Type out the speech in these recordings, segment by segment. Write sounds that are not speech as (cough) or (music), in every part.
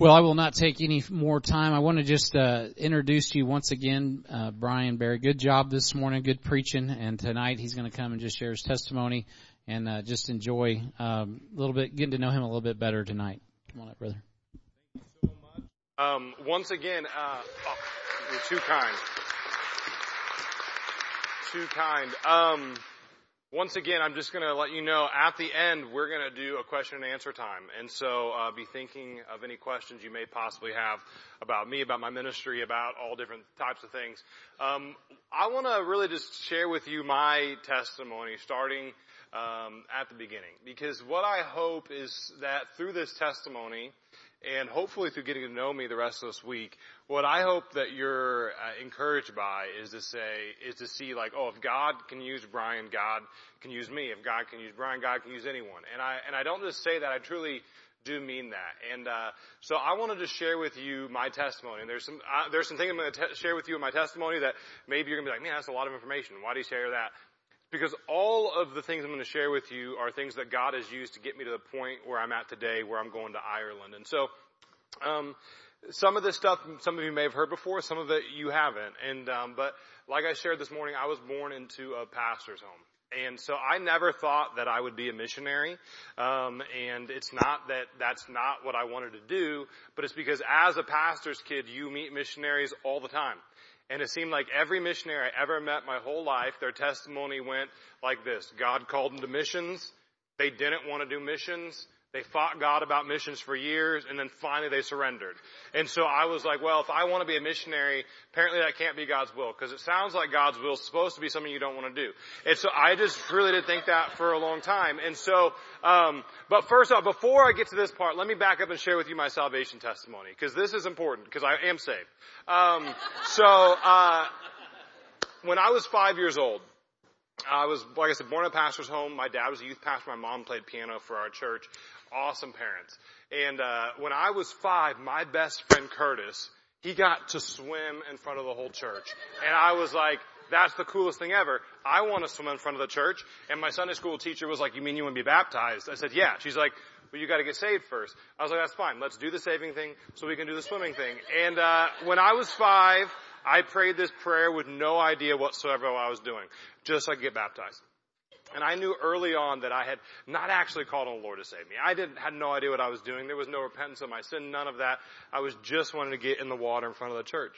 Well, I will not take any more time. I want to just uh, introduce you once again, uh, Brian Berry. Good job this morning, good preaching, and tonight he's going to come and just share his testimony and uh, just enjoy um, a little bit, getting to know him a little bit better tonight. Come on up, brother. Thank you so much. Um, once again, uh, oh, you're too kind. Too kind. Um, once again, I'm just going to let you know at the end we're going to do a question and answer time, and so uh, be thinking of any questions you may possibly have about me, about my ministry, about all different types of things. Um, I want to really just share with you my testimony, starting um, at the beginning, because what I hope is that through this testimony and hopefully through getting to know me the rest of this week, what I hope that you're uh, encouraged by is to say, is to see like, oh, if God can use Brian, God can use me. If God can use Brian, God can use anyone. And I, and I don't just say that, I truly do mean that. And, uh, so I wanted to share with you my testimony. And there's some, uh, there's some things I'm going to te- share with you in my testimony that maybe you're going to be like, man, that's a lot of information. Why do you share that? Because all of the things I'm going to share with you are things that God has used to get me to the point where I'm at today, where I'm going to Ireland. And so, um, some of this stuff, some of you may have heard before, some of it you haven't. And, um, but like I shared this morning, I was born into a pastor's home. And so I never thought that I would be a missionary. Um, and it's not that that's not what I wanted to do, but it's because as a pastor's kid, you meet missionaries all the time. And it seemed like every missionary I ever met my whole life, their testimony went like this. God called them to missions. They didn't want to do missions. They fought God about missions for years and then finally they surrendered. And so I was like, well, if I want to be a missionary, apparently that can't be God's will because it sounds like God's will is supposed to be something you don't want to do. And so I just really did think that for a long time. And so, um, but first off, before I get to this part, let me back up and share with you my salvation testimony because this is important because I am saved. Um, so, uh, when I was five years old, I was, like I said, born in a pastor's home. My dad was a youth pastor. My mom played piano for our church awesome parents. And uh, when I was five, my best friend Curtis, he got to swim in front of the whole church, and I was like, that's the coolest thing ever. I want to swim in front of the church. And my Sunday school teacher was like, you mean you want to be baptized? I said, yeah. She's like, well, you got to get saved first. I was like, that's fine. Let's do the saving thing so we can do the swimming thing. And uh, when I was five, I prayed this prayer with no idea whatsoever what I was doing, just so I could get baptized. And I knew early on that I had not actually called on the Lord to save me. I didn't, had no idea what I was doing. There was no repentance of my sin, none of that. I was just wanting to get in the water in front of the church.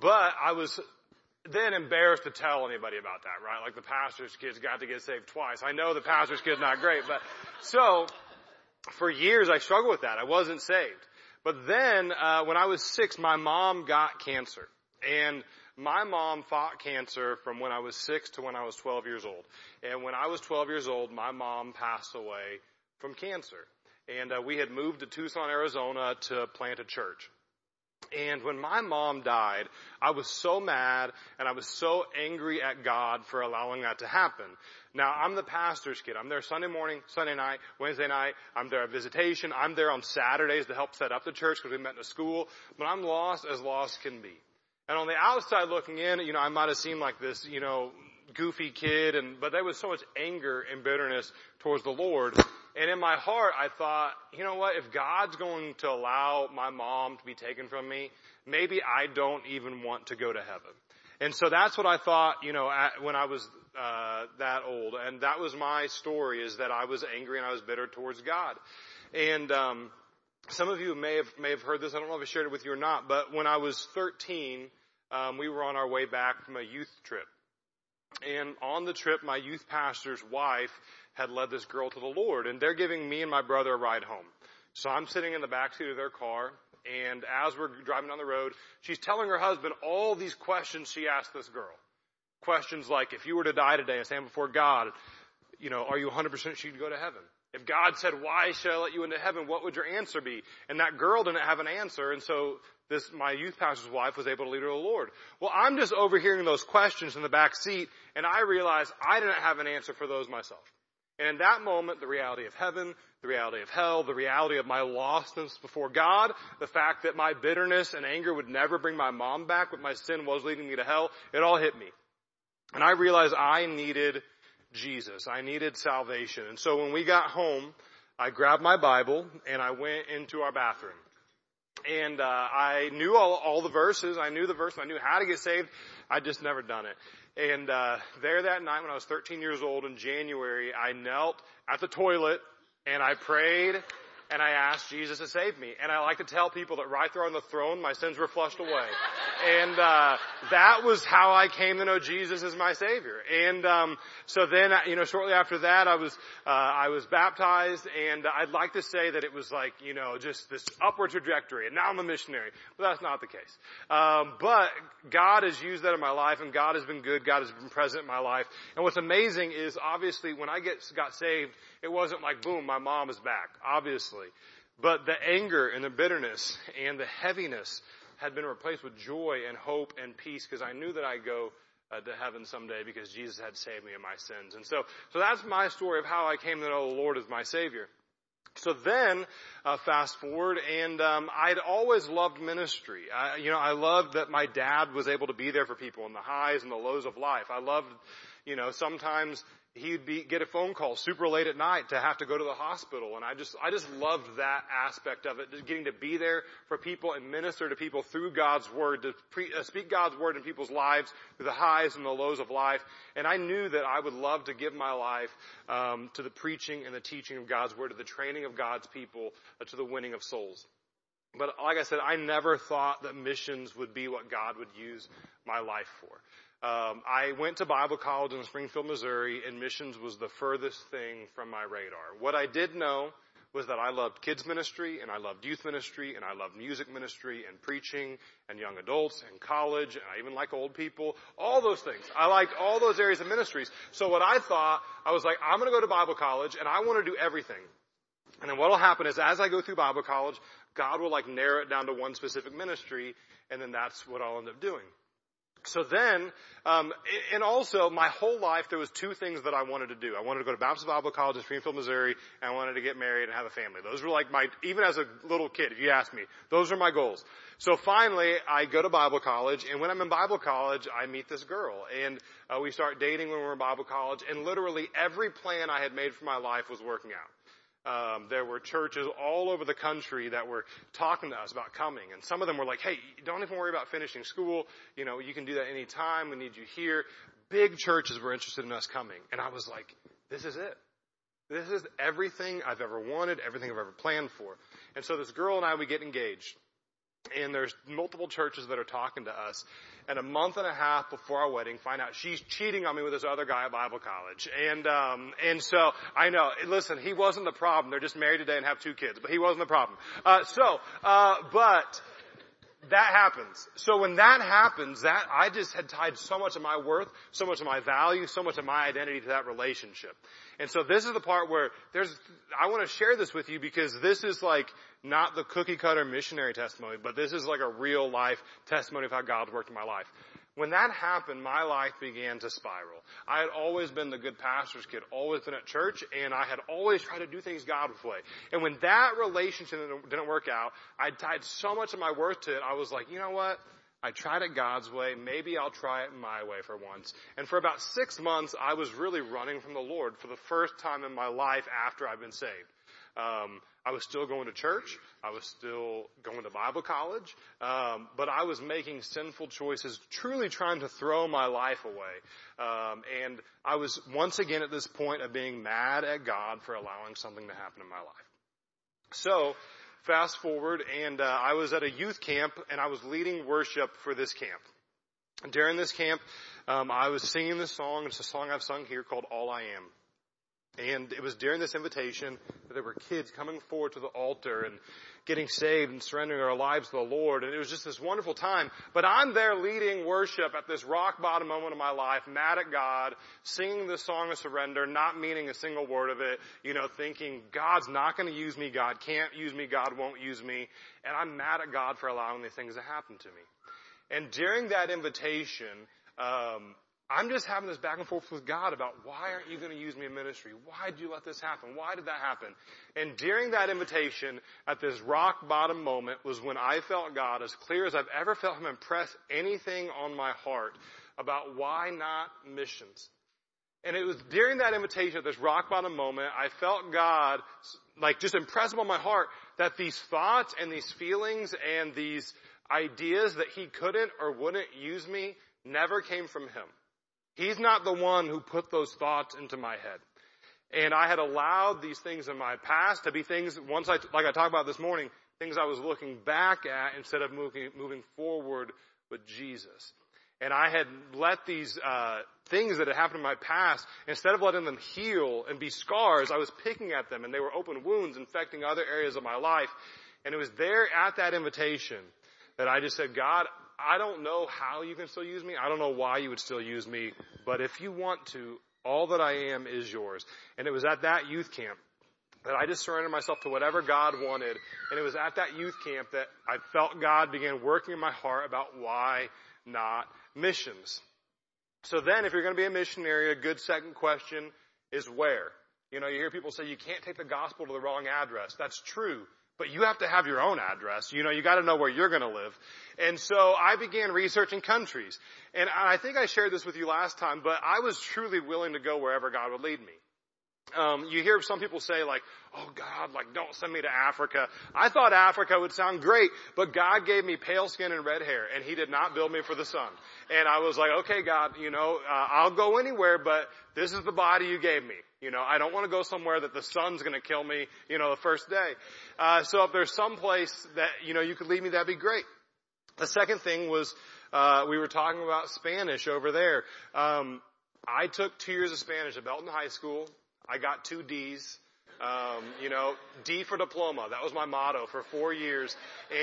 But I was then embarrassed to tell anybody about that, right? Like the pastor's kids got to get saved twice. I know the pastor's kid's not great, but so for years I struggled with that. I wasn't saved. But then, uh, when I was six, my mom got cancer. And my mom fought cancer from when I was six to when I was 12 years old. And when I was 12 years old, my mom passed away from cancer. And uh, we had moved to Tucson, Arizona to plant a church. And when my mom died, I was so mad and I was so angry at God for allowing that to happen. Now, I'm the pastor's kid. I'm there Sunday morning, Sunday night, Wednesday night. I'm there at visitation. I'm there on Saturdays to help set up the church because we met in a school. But I'm lost as lost can be. And on the outside looking in, you know, I might have seemed like this, you know, goofy kid and, but there was so much anger and bitterness towards the Lord. And in my heart, I thought, you know what, if God's going to allow my mom to be taken from me, maybe I don't even want to go to heaven. And so that's what I thought, you know, at, when I was, uh, that old. And that was my story is that I was angry and I was bitter towards God. And, um, some of you may have, may have heard this. I don't know if I shared it with you or not, but when I was 13, um, we were on our way back from a youth trip. And on the trip, my youth pastor's wife had led this girl to the Lord, and they're giving me and my brother a ride home. So I'm sitting in the back seat of their car, and as we're driving down the road, she's telling her husband all these questions she asked this girl. Questions like, if you were to die today and stand before God, you know, are you 100% she'd go to heaven? If God said, why should I let you into heaven? What would your answer be? And that girl didn't have an answer. And so this, my youth pastor's wife was able to lead her to the Lord. Well, I'm just overhearing those questions in the back seat and I realized I didn't have an answer for those myself. And in that moment, the reality of heaven, the reality of hell, the reality of my lostness before God, the fact that my bitterness and anger would never bring my mom back, but my sin was leading me to hell, it all hit me. And I realized I needed Jesus. I needed salvation. And so when we got home, I grabbed my Bible and I went into our bathroom. And uh, I knew all, all the verses. I knew the verse. I knew how to get saved. I'd just never done it. And uh, there that night when I was 13 years old in January, I knelt at the toilet and I prayed and I asked Jesus to save me. And I like to tell people that right there on the throne, my sins were flushed away. And uh, that was how I came to know Jesus as my Savior. And um, so then, you know, shortly after that, I was uh, I was baptized, and I'd like to say that it was like you know just this upward trajectory, and now I'm a missionary, but that's not the case. Um, but God has used that in my life, and God has been good. God has been present in my life. And what's amazing is obviously when I get got saved, it wasn't like boom, my mom is back. Obviously. But the anger and the bitterness and the heaviness had been replaced with joy and hope and peace because I knew that I'd go uh, to heaven someday because Jesus had saved me of my sins. And so, so that's my story of how I came to know the Lord as my Savior. So then, uh, fast forward, and um, I'd always loved ministry. I, you know, I loved that my dad was able to be there for people in the highs and the lows of life. I loved, you know, sometimes he'd be, get a phone call super late at night to have to go to the hospital. And I just, I just loved that aspect of it, just getting to be there for people and minister to people through God's Word, to pre, uh, speak God's Word in people's lives through the highs and the lows of life. And I knew that I would love to give my life, um, to the preaching and the teaching of God's Word, to the training of God's people, uh, to the winning of souls. But like I said, I never thought that missions would be what God would use my life for. Um, I went to Bible college in Springfield, Missouri, and missions was the furthest thing from my radar. What I did know was that I loved kids ministry and I loved youth ministry and I loved music ministry and preaching and young adults and college and I even like old people. All those things. I liked all those areas of ministries. So what I thought, I was like, I'm going to go to Bible college and I want to do everything. And then what will happen is as I go through Bible college, God will like narrow it down to one specific ministry and then that's what I'll end up doing. So then, um, and also my whole life there was two things that I wanted to do. I wanted to go to Baptist Bible College in Springfield, Missouri, and I wanted to get married and have a family. Those were like my, even as a little kid, if you ask me, those are my goals. So finally, I go to Bible college, and when I'm in Bible college, I meet this girl, and uh, we start dating when we're in Bible college, and literally every plan I had made for my life was working out. Um, there were churches all over the country that were talking to us about coming, and some of them were like, "Hey, don't even worry about finishing school. You know, you can do that anytime. We need you here." Big churches were interested in us coming, and I was like, "This is it. This is everything I've ever wanted, everything I've ever planned for." And so this girl and I we get engaged, and there's multiple churches that are talking to us. And a month and a half before our wedding, find out she's cheating on me with this other guy at Bible college. And um, and so I know. Listen, he wasn't the problem. They're just married today and have two kids, but he wasn't the problem. Uh, so, uh, but that happens. So when that happens, that I just had tied so much of my worth, so much of my value, so much of my identity to that relationship. And so this is the part where there's, I want to share this with you because this is like not the cookie cutter missionary testimony, but this is like a real life testimony of how God's worked in my life. When that happened, my life began to spiral. I had always been the good pastor's kid, always been at church, and I had always tried to do things God's way. And when that relationship didn't work out, I tied so much of my worth to it, I was like, you know what? I tried it God's way. Maybe I'll try it my way for once. And for about six months, I was really running from the Lord for the first time in my life after I've been saved. Um, I was still going to church. I was still going to Bible college. Um, but I was making sinful choices, truly trying to throw my life away. Um, and I was once again at this point of being mad at God for allowing something to happen in my life. So, fast forward, and uh, I was at a youth camp, and I was leading worship for this camp. During this camp, um, I was singing this song. It's a song I've sung here called "All I Am." And it was during this invitation there were kids coming forward to the altar and getting saved and surrendering our lives to the Lord. And it was just this wonderful time. But I'm there leading worship at this rock bottom moment of my life, mad at God, singing the song of surrender, not meaning a single word of it, you know, thinking God's not going to use me, God can't use me, God won't use me. And I'm mad at God for allowing these things to happen to me. And during that invitation, um, I'm just having this back and forth with God about why aren't you going to use me in ministry? Why did you let this happen? Why did that happen? And during that invitation, at this rock bottom moment, was when I felt God as clear as I've ever felt Him impress anything on my heart about why not missions. And it was during that invitation at this rock bottom moment, I felt God like just impress upon my heart that these thoughts and these feelings and these ideas that he couldn't or wouldn't use me never came from him. He's not the one who put those thoughts into my head. And I had allowed these things in my past to be things, once I, like I talked about this morning, things I was looking back at instead of moving, moving forward with Jesus. And I had let these uh, things that had happened in my past, instead of letting them heal and be scars, I was picking at them, and they were open wounds infecting other areas of my life. And it was there at that invitation that I just said, God, I don't know how you can still use me. I don't know why you would still use me, but if you want to, all that I am is yours. And it was at that youth camp that I just surrendered myself to whatever God wanted. And it was at that youth camp that I felt God began working in my heart about why not missions. So then if you're going to be a missionary, a good second question is where? You know, you hear people say you can't take the gospel to the wrong address. That's true. But you have to have your own address. You know, you gotta know where you're gonna live. And so I began researching countries. And I think I shared this with you last time, but I was truly willing to go wherever God would lead me. Um, you hear some people say like, "Oh God, like don't send me to Africa." I thought Africa would sound great, but God gave me pale skin and red hair, and He did not build me for the sun. And I was like, "Okay, God, you know, uh, I'll go anywhere, but this is the body you gave me. You know, I don't want to go somewhere that the sun's going to kill me. You know, the first day. Uh, so if there's some place that you know you could lead me, that'd be great." The second thing was uh, we were talking about Spanish over there. Um, I took two years of Spanish at Belton High School. I got two D's. Um, you know, D for diploma. That was my motto for four years.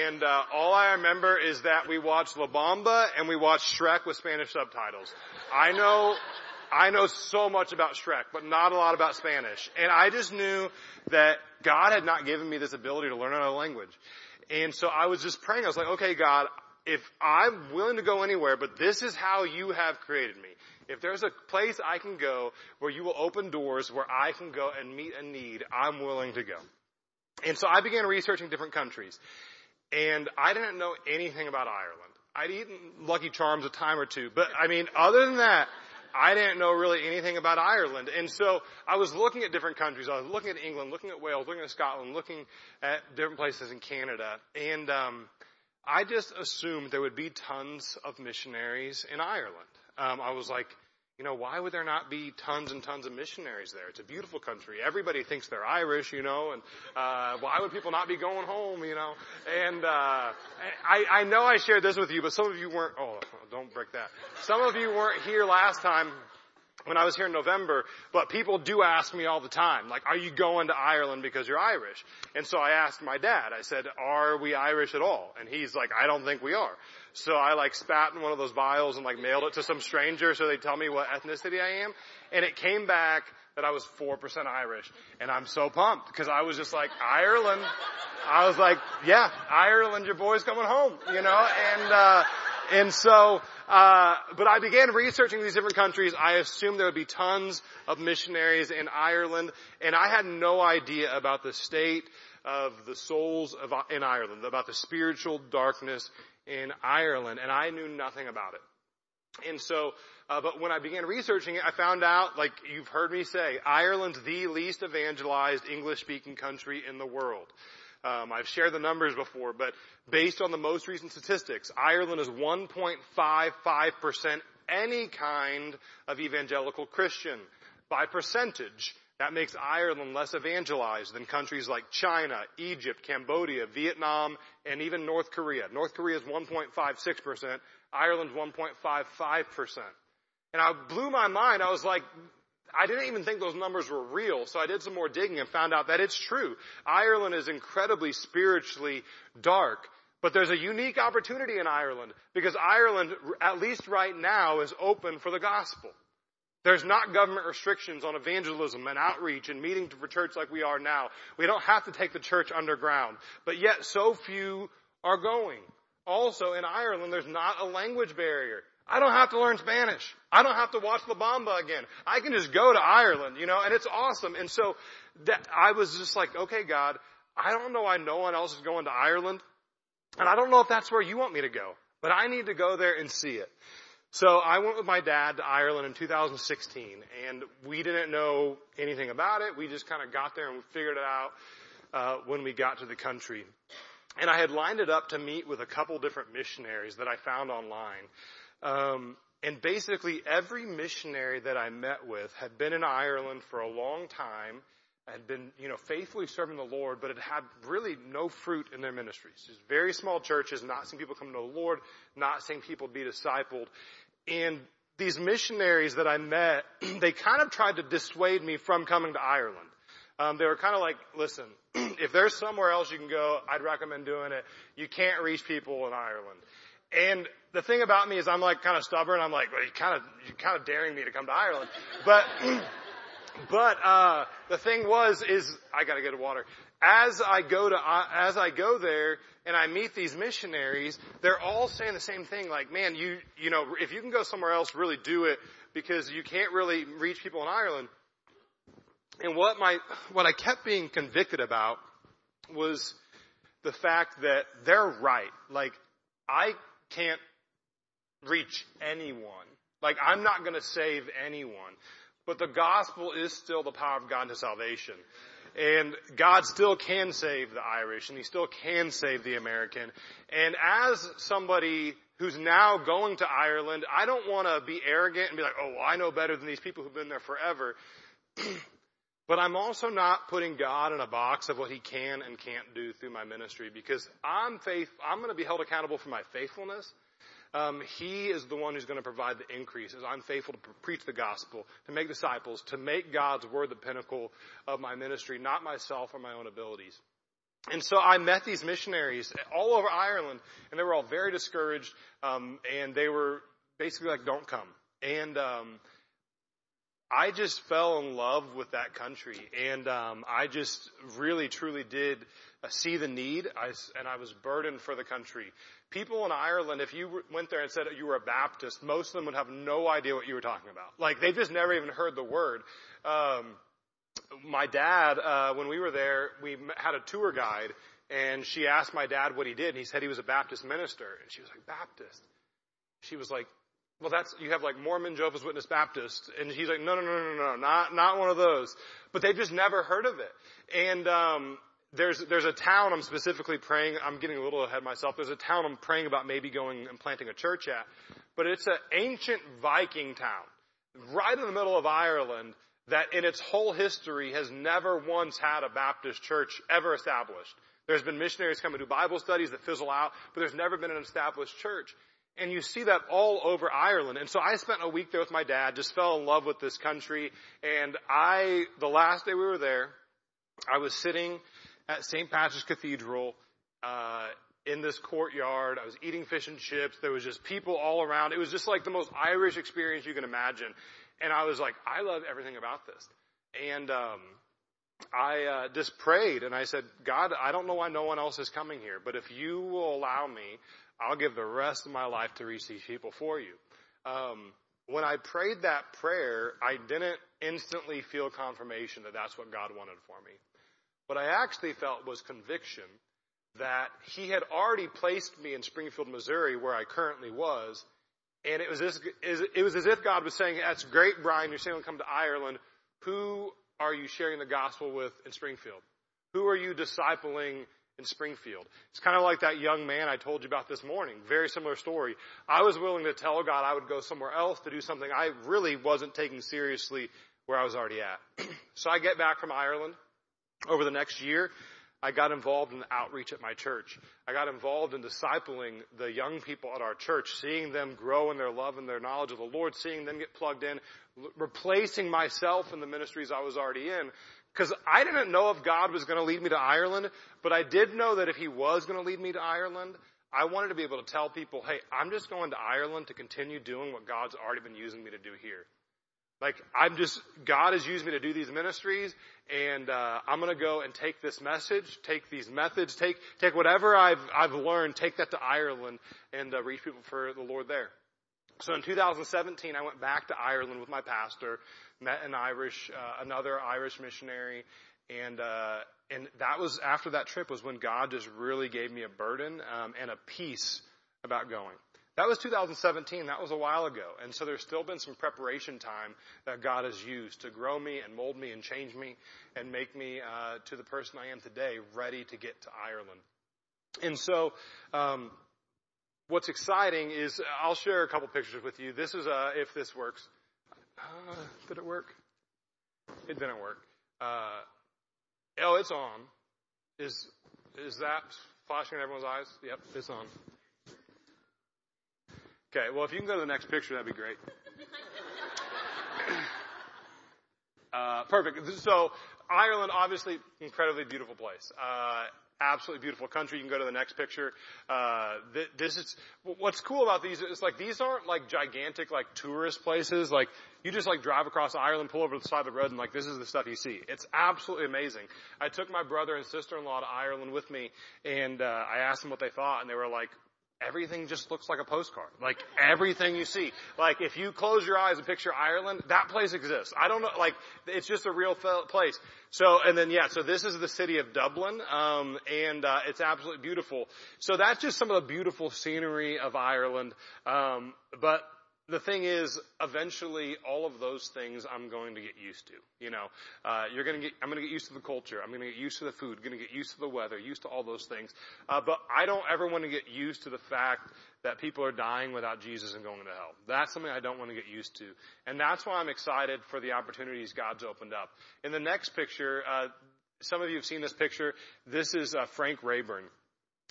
And uh, all I remember is that we watched La Bamba and we watched Shrek with Spanish subtitles. I know, I know so much about Shrek, but not a lot about Spanish. And I just knew that God had not given me this ability to learn another language. And so I was just praying. I was like, okay, God, if I'm willing to go anywhere, but this is how you have created me. If there's a place I can go where you will open doors where I can go and meet a need, I'm willing to go. And so I began researching different countries. And I didn't know anything about Ireland. I'd eaten Lucky Charms a time or two, but I mean, other than that, I didn't know really anything about Ireland. And so I was looking at different countries. I was looking at England, looking at Wales, looking at Scotland, looking at different places in Canada. And, um, I just assumed there would be tons of missionaries in Ireland. Um, I was like, you know, why would there not be tons and tons of missionaries there? It's a beautiful country. Everybody thinks they're Irish, you know, and uh, why would people not be going home, you know? And uh, I, I know I shared this with you, but some of you weren't. Oh, don't break that. Some of you weren't here last time when I was here in November, but people do ask me all the time, like, are you going to Ireland because you're Irish? And so I asked my dad, I said, are we Irish at all? And he's like, I don't think we are. So I like spat in one of those vials and like mailed it to some stranger so they'd tell me what ethnicity I am. And it came back that I was 4% Irish. And I'm so pumped because I was just like, Ireland. I was like, yeah, Ireland, your boy's coming home, you know, and, uh, and so, uh, but I began researching these different countries. I assumed there would be tons of missionaries in Ireland, and I had no idea about the state of the souls of, in Ireland, about the spiritual darkness in Ireland, and I knew nothing about it. And so, uh, but when I began researching it, I found out, like you've heard me say, Ireland's the least evangelized English-speaking country in the world. Um, I've shared the numbers before, but based on the most recent statistics, Ireland is 1.55% any kind of evangelical Christian. By percentage, that makes Ireland less evangelized than countries like China, Egypt, Cambodia, Vietnam, and even North Korea. North Korea is 1.56%, Ireland's 1.55%. And I blew my mind. I was like, I didn't even think those numbers were real, so I did some more digging and found out that it's true. Ireland is incredibly spiritually dark. But there's a unique opportunity in Ireland because Ireland, at least right now, is open for the gospel. There's not government restrictions on evangelism and outreach and meeting for church like we are now. We don't have to take the church underground. But yet so few are going. Also in Ireland, there's not a language barrier. I don't have to learn Spanish. I don't have to watch La Bamba again. I can just go to Ireland, you know, and it's awesome. And so that I was just like, okay, God, I don't know why no one else is going to Ireland. And I don't know if that's where you want me to go, but I need to go there and see it. So I went with my dad to Ireland in 2016 and we didn't know anything about it. We just kind of got there and we figured it out, uh, when we got to the country. And I had lined it up to meet with a couple different missionaries that I found online. Um, and basically every missionary that I met with had been in Ireland for a long time, had been, you know, faithfully serving the Lord, but had had really no fruit in their ministries. Just very small churches, not seeing people come to the Lord, not seeing people be discipled. And these missionaries that I met, (clears throat) they kind of tried to dissuade me from coming to Ireland. Um, they were kind of like, listen, (clears throat) if there's somewhere else you can go, I'd recommend doing it. You can't reach people in Ireland. And the thing about me is I'm like kind of stubborn. I'm like, well, you kind of, you're kind of daring me to come to Ireland. But, (clears throat) but, uh, the thing was, is I gotta get water. As I go to, uh, as I go there and I meet these missionaries, they're all saying the same thing. Like, man, you, you know, if you can go somewhere else, really do it because you can't really reach people in Ireland. And what my, what I kept being convicted about was the fact that they're right. Like, I can't reach anyone. Like, I'm not gonna save anyone. But the gospel is still the power of God to salvation. And God still can save the Irish and He still can save the American. And as somebody who's now going to Ireland, I don't want to be arrogant and be like, oh, I know better than these people who've been there forever. (clears throat) But I'm also not putting God in a box of what He can and can't do through my ministry because I'm faith, I'm going to be held accountable for my faithfulness. Um, he is the one who's going to provide the increase as I'm faithful to preach the gospel, to make disciples, to make God's word the pinnacle of my ministry, not myself or my own abilities. And so I met these missionaries all over Ireland, and they were all very discouraged, um, and they were basically like, "Don't come." And um, I just fell in love with that country, and um, I just really, truly did uh, see the need, I, and I was burdened for the country. People in Ireland, if you went there and said you were a Baptist, most of them would have no idea what you were talking about. Like they've just never even heard the word. Um, my dad, uh, when we were there, we had a tour guide, and she asked my dad what he did. And he said he was a Baptist minister, and she was like, "Baptist." She was like, well, that's, you have like Mormon, Jehovah's Witness, Baptist. And he's like, no, no, no, no, no, not, not one of those. But they've just never heard of it. And, um, there's, there's a town I'm specifically praying, I'm getting a little ahead myself, there's a town I'm praying about maybe going and planting a church at. But it's an ancient Viking town, right in the middle of Ireland, that in its whole history has never once had a Baptist church ever established. There's been missionaries come and do Bible studies that fizzle out, but there's never been an established church. And you see that all over Ireland. And so I spent a week there with my dad, just fell in love with this country. And I, the last day we were there, I was sitting at St. Patrick's Cathedral, uh, in this courtyard. I was eating fish and chips. There was just people all around. It was just like the most Irish experience you can imagine. And I was like, I love everything about this. And, um, I uh, just prayed and I said, God, I don't know why no one else is coming here, but if you will allow me, I'll give the rest of my life to reach these people for you. Um, when I prayed that prayer, I didn't instantly feel confirmation that that's what God wanted for me. What I actually felt was conviction that He had already placed me in Springfield, Missouri, where I currently was, and it was as, it was as if God was saying, "That's great, Brian. You're saying come to Ireland. Who are you sharing the gospel with in Springfield? Who are you discipling in Springfield. It's kind of like that young man I told you about this morning. Very similar story. I was willing to tell God I would go somewhere else to do something I really wasn't taking seriously where I was already at. (clears throat) so I get back from Ireland over the next year. I got involved in outreach at my church. I got involved in discipling the young people at our church, seeing them grow in their love and their knowledge of the Lord, seeing them get plugged in, replacing myself in the ministries I was already in. Because I didn't know if God was going to lead me to Ireland, but I did know that if He was going to lead me to Ireland, I wanted to be able to tell people, hey, I'm just going to Ireland to continue doing what God's already been using me to do here. Like, I'm just, God has used me to do these ministries, and uh, I'm going to go and take this message, take these methods, take take whatever I've I've learned, take that to Ireland, and uh, reach people for the Lord there. So in 2017, I went back to Ireland with my pastor, met an Irish, uh, another Irish missionary, and uh, and that was after that trip was when God just really gave me a burden um, and a peace about going. That was 2017. That was a while ago. And so there's still been some preparation time that God has used to grow me and mold me and change me and make me uh, to the person I am today, ready to get to Ireland. And so, um, what's exciting is I'll share a couple pictures with you. This is uh, if this works. (sighs) Did it work? It didn't work. Uh, oh, it's on. Is is that flashing in everyone's eyes? Yep, it's on. Okay, well, if you can go to the next picture, that'd be great. (laughs) uh, perfect. So, Ireland, obviously, incredibly beautiful place. Uh, absolutely beautiful country. You can go to the next picture. Uh, this is what's cool about these is like these aren't like gigantic like tourist places. Like you just like drive across Ireland, pull over to the side of the road, and like this is the stuff you see. It's absolutely amazing. I took my brother and sister-in-law to Ireland with me, and uh, I asked them what they thought, and they were like, everything just looks like a postcard. Like everything you see. Like if you close your eyes and picture Ireland, that place exists. I don't know, like it's just a real place. So, and then yeah, so this is the city of Dublin, um, and uh, it's absolutely beautiful. So that's just some of the beautiful scenery of Ireland. Um, but the thing is, eventually, all of those things I'm going to get used to. You know, uh, you're going to get, I'm going to get used to the culture. I'm going to get used to the food. Going to get used to the weather. Used to all those things. Uh, but I don't ever want to get used to the fact that people are dying without Jesus and going to hell. That's something I don't want to get used to, and that's why I'm excited for the opportunities God's opened up. In the next picture, uh, some of you have seen this picture. This is uh, Frank Rayburn.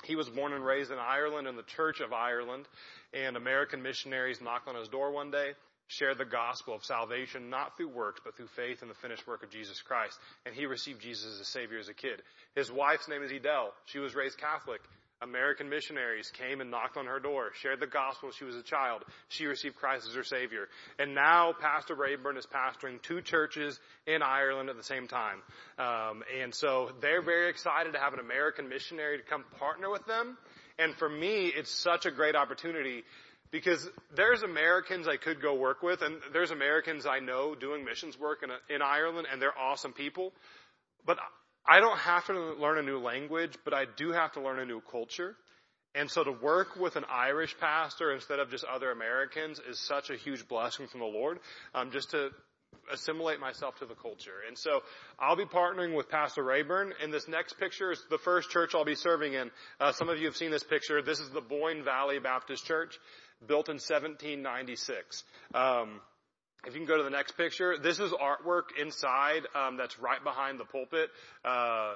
He was born and raised in Ireland in the Church of Ireland and American missionaries knocked on his door one day, shared the gospel of salvation not through works, but through faith in the finished work of Jesus Christ. And he received Jesus as a Savior as a kid. His wife's name is Edel. She was raised Catholic. American missionaries came and knocked on her door, shared the gospel when she was a child. She received Christ as her Savior. And now Pastor Rayburn is pastoring two churches in Ireland at the same time. Um, and so they're very excited to have an American missionary to come partner with them and for me, it's such a great opportunity because there's Americans I could go work with, and there's Americans I know doing missions work in, in Ireland, and they're awesome people. But I don't have to learn a new language, but I do have to learn a new culture. And so to work with an Irish pastor instead of just other Americans is such a huge blessing from the Lord. Um, just to assimilate myself to the culture. And so I'll be partnering with Pastor Rayburn. And this next picture is the first church I'll be serving in. Uh, some of you have seen this picture. This is the Boyne Valley Baptist Church, built in 1796. Um, if you can go to the next picture, this is artwork inside um, that's right behind the pulpit. Uh,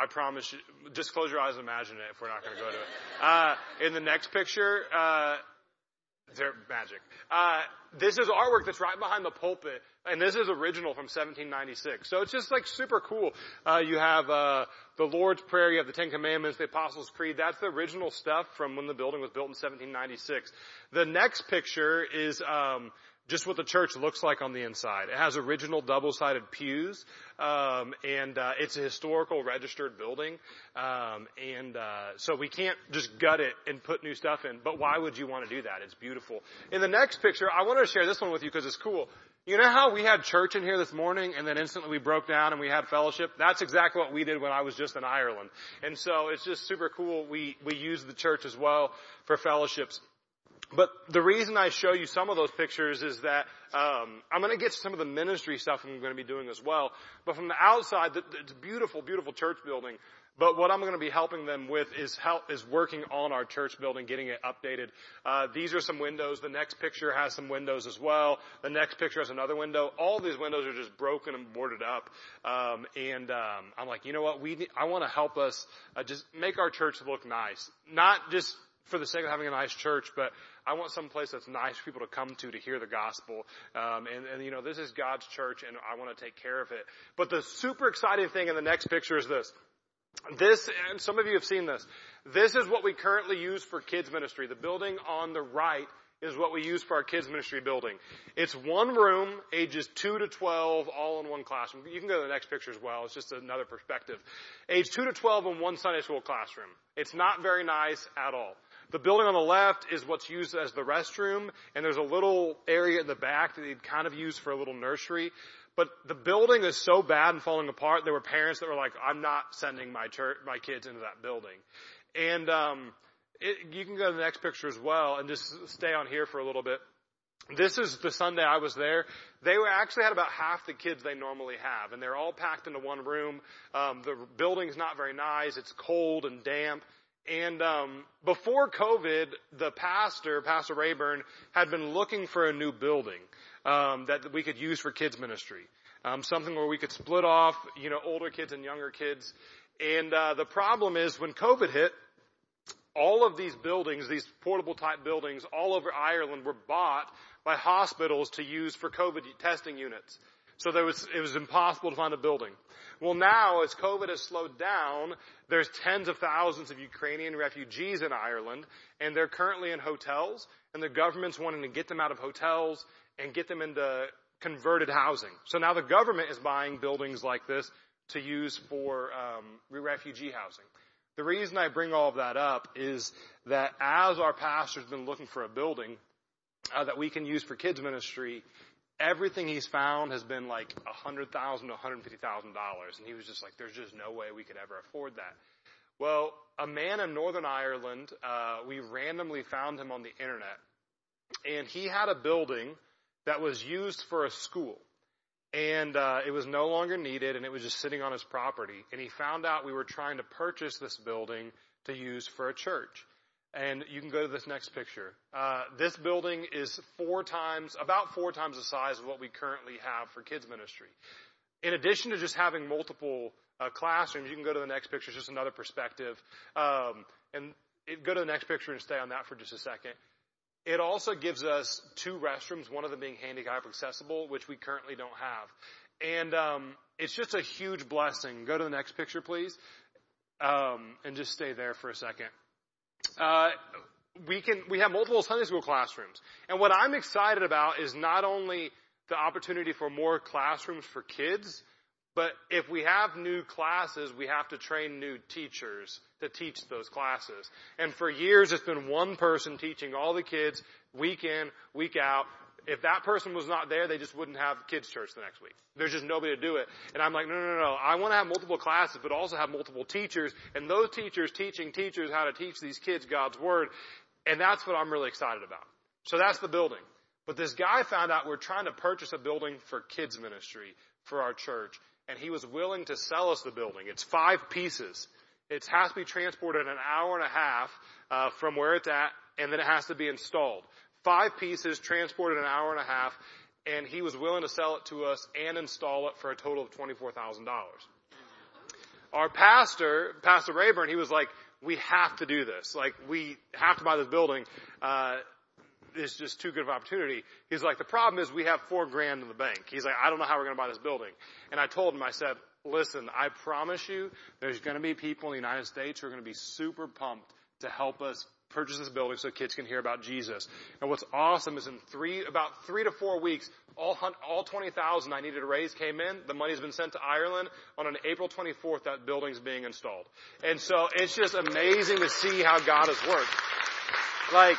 I promise you, just close your eyes and imagine it if we're not going to go to it. Uh, in the next picture, uh, they're magic. Uh, this is artwork that's right behind the pulpit, and this is original from 1796. So it's just like super cool. Uh, you have uh, the Lord's Prayer, you have the Ten Commandments, the Apostles' Creed. That's the original stuff from when the building was built in 1796. The next picture is um, just what the church looks like on the inside. It has original double-sided pews, um, and uh, it's a historical registered building. Um, and uh, so we can't just gut it and put new stuff in. But why would you want to do that? It's beautiful. In the next picture, I wanted to share this one with you because it's cool. You know how we had church in here this morning and then instantly we broke down and we had fellowship? That's exactly what we did when I was just in Ireland. And so it's just super cool. We, we use the church as well for fellowships. But the reason I show you some of those pictures is that um, I'm going to get to some of the ministry stuff I'm going to be doing as well. But from the outside, it's a beautiful, beautiful church building. But what I'm going to be helping them with is help is working on our church building, getting it updated. Uh, these are some windows. The next picture has some windows as well. The next picture has another window. All these windows are just broken and boarded up. Um, and um, I'm like, you know what? We I want to help us uh, just make our church look nice, not just for the sake of having a nice church, but I want some place that's nice for people to come to to hear the gospel. Um, and, and, you know, this is God's church, and I want to take care of it. But the super exciting thing in the next picture is this. This, and some of you have seen this. This is what we currently use for kids ministry. The building on the right is what we use for our kids ministry building. It's one room, ages 2 to 12, all in one classroom. You can go to the next picture as well. It's just another perspective. Age 2 to 12 in one Sunday school classroom. It's not very nice at all. The building on the left is what's used as the restroom, and there's a little area in the back that they'd kind of use for a little nursery. But the building is so bad and falling apart, there were parents that were like, I'm not sending my church, my kids into that building. And, um, it, you can go to the next picture as well and just stay on here for a little bit. This is the Sunday I was there. They were actually had about half the kids they normally have, and they're all packed into one room. Um, the building's not very nice. It's cold and damp. And um, before COVID, the pastor, Pastor Rayburn, had been looking for a new building um, that we could use for kids ministry, um, something where we could split off, you know, older kids and younger kids. And uh, the problem is when COVID hit, all of these buildings, these portable type buildings all over Ireland were bought by hospitals to use for COVID testing units. So there was, it was impossible to find a building. Well now, as COVID has slowed down, there's tens of thousands of Ukrainian refugees in Ireland, and they're currently in hotels, and the government's wanting to get them out of hotels and get them into converted housing. So now the government is buying buildings like this to use for um, refugee housing. The reason I bring all of that up is that as our pastor's been looking for a building uh, that we can use for kids ministry, everything he's found has been like a hundred thousand to hundred fifty thousand dollars, and he was just like, "There's just no way we could ever afford that." Well, a man in Northern Ireland, uh, we randomly found him on the internet, and he had a building that was used for a school. And uh, it was no longer needed and it was just sitting on his property. And he found out we were trying to purchase this building to use for a church and you can go to this next picture uh, this building is four times about four times the size of what we currently have for kids ministry in addition to just having multiple uh, classrooms you can go to the next picture it's just another perspective um, and it, go to the next picture and stay on that for just a second it also gives us two restrooms, one of them being handicap accessible, which we currently don't have. And um, it's just a huge blessing. Go to the next picture, please, um, and just stay there for a second. Uh, we can we have multiple Sunday school classrooms, and what I'm excited about is not only the opportunity for more classrooms for kids, but if we have new classes, we have to train new teachers to teach those classes. And for years, it's been one person teaching all the kids week in, week out. If that person was not there, they just wouldn't have kids church the next week. There's just nobody to do it. And I'm like, no, no, no. I want to have multiple classes, but also have multiple teachers, and those teachers teaching teachers how to teach these kids God's Word. And that's what I'm really excited about. So that's the building. But this guy found out we're trying to purchase a building for kids ministry for our church and he was willing to sell us the building. It's five pieces. It has to be transported an hour and a half uh, from where it's at, and then it has to be installed. Five pieces transported an hour and a half, and he was willing to sell it to us and install it for a total of twenty-four thousand dollars. Our pastor, Pastor Rayburn, he was like, "We have to do this. Like, we have to buy this building." Uh, is just too good of an opportunity. He's like, the problem is we have four grand in the bank. He's like, I don't know how we're going to buy this building. And I told him, I said, listen, I promise you there's going to be people in the United States who are going to be super pumped to help us purchase this building so kids can hear about Jesus. And what's awesome is in three, about three to four weeks, all, all 20,000 I needed to raise came in. The money's been sent to Ireland. On an April 24th, that building's being installed. And so it's just amazing to see how God has worked. Like,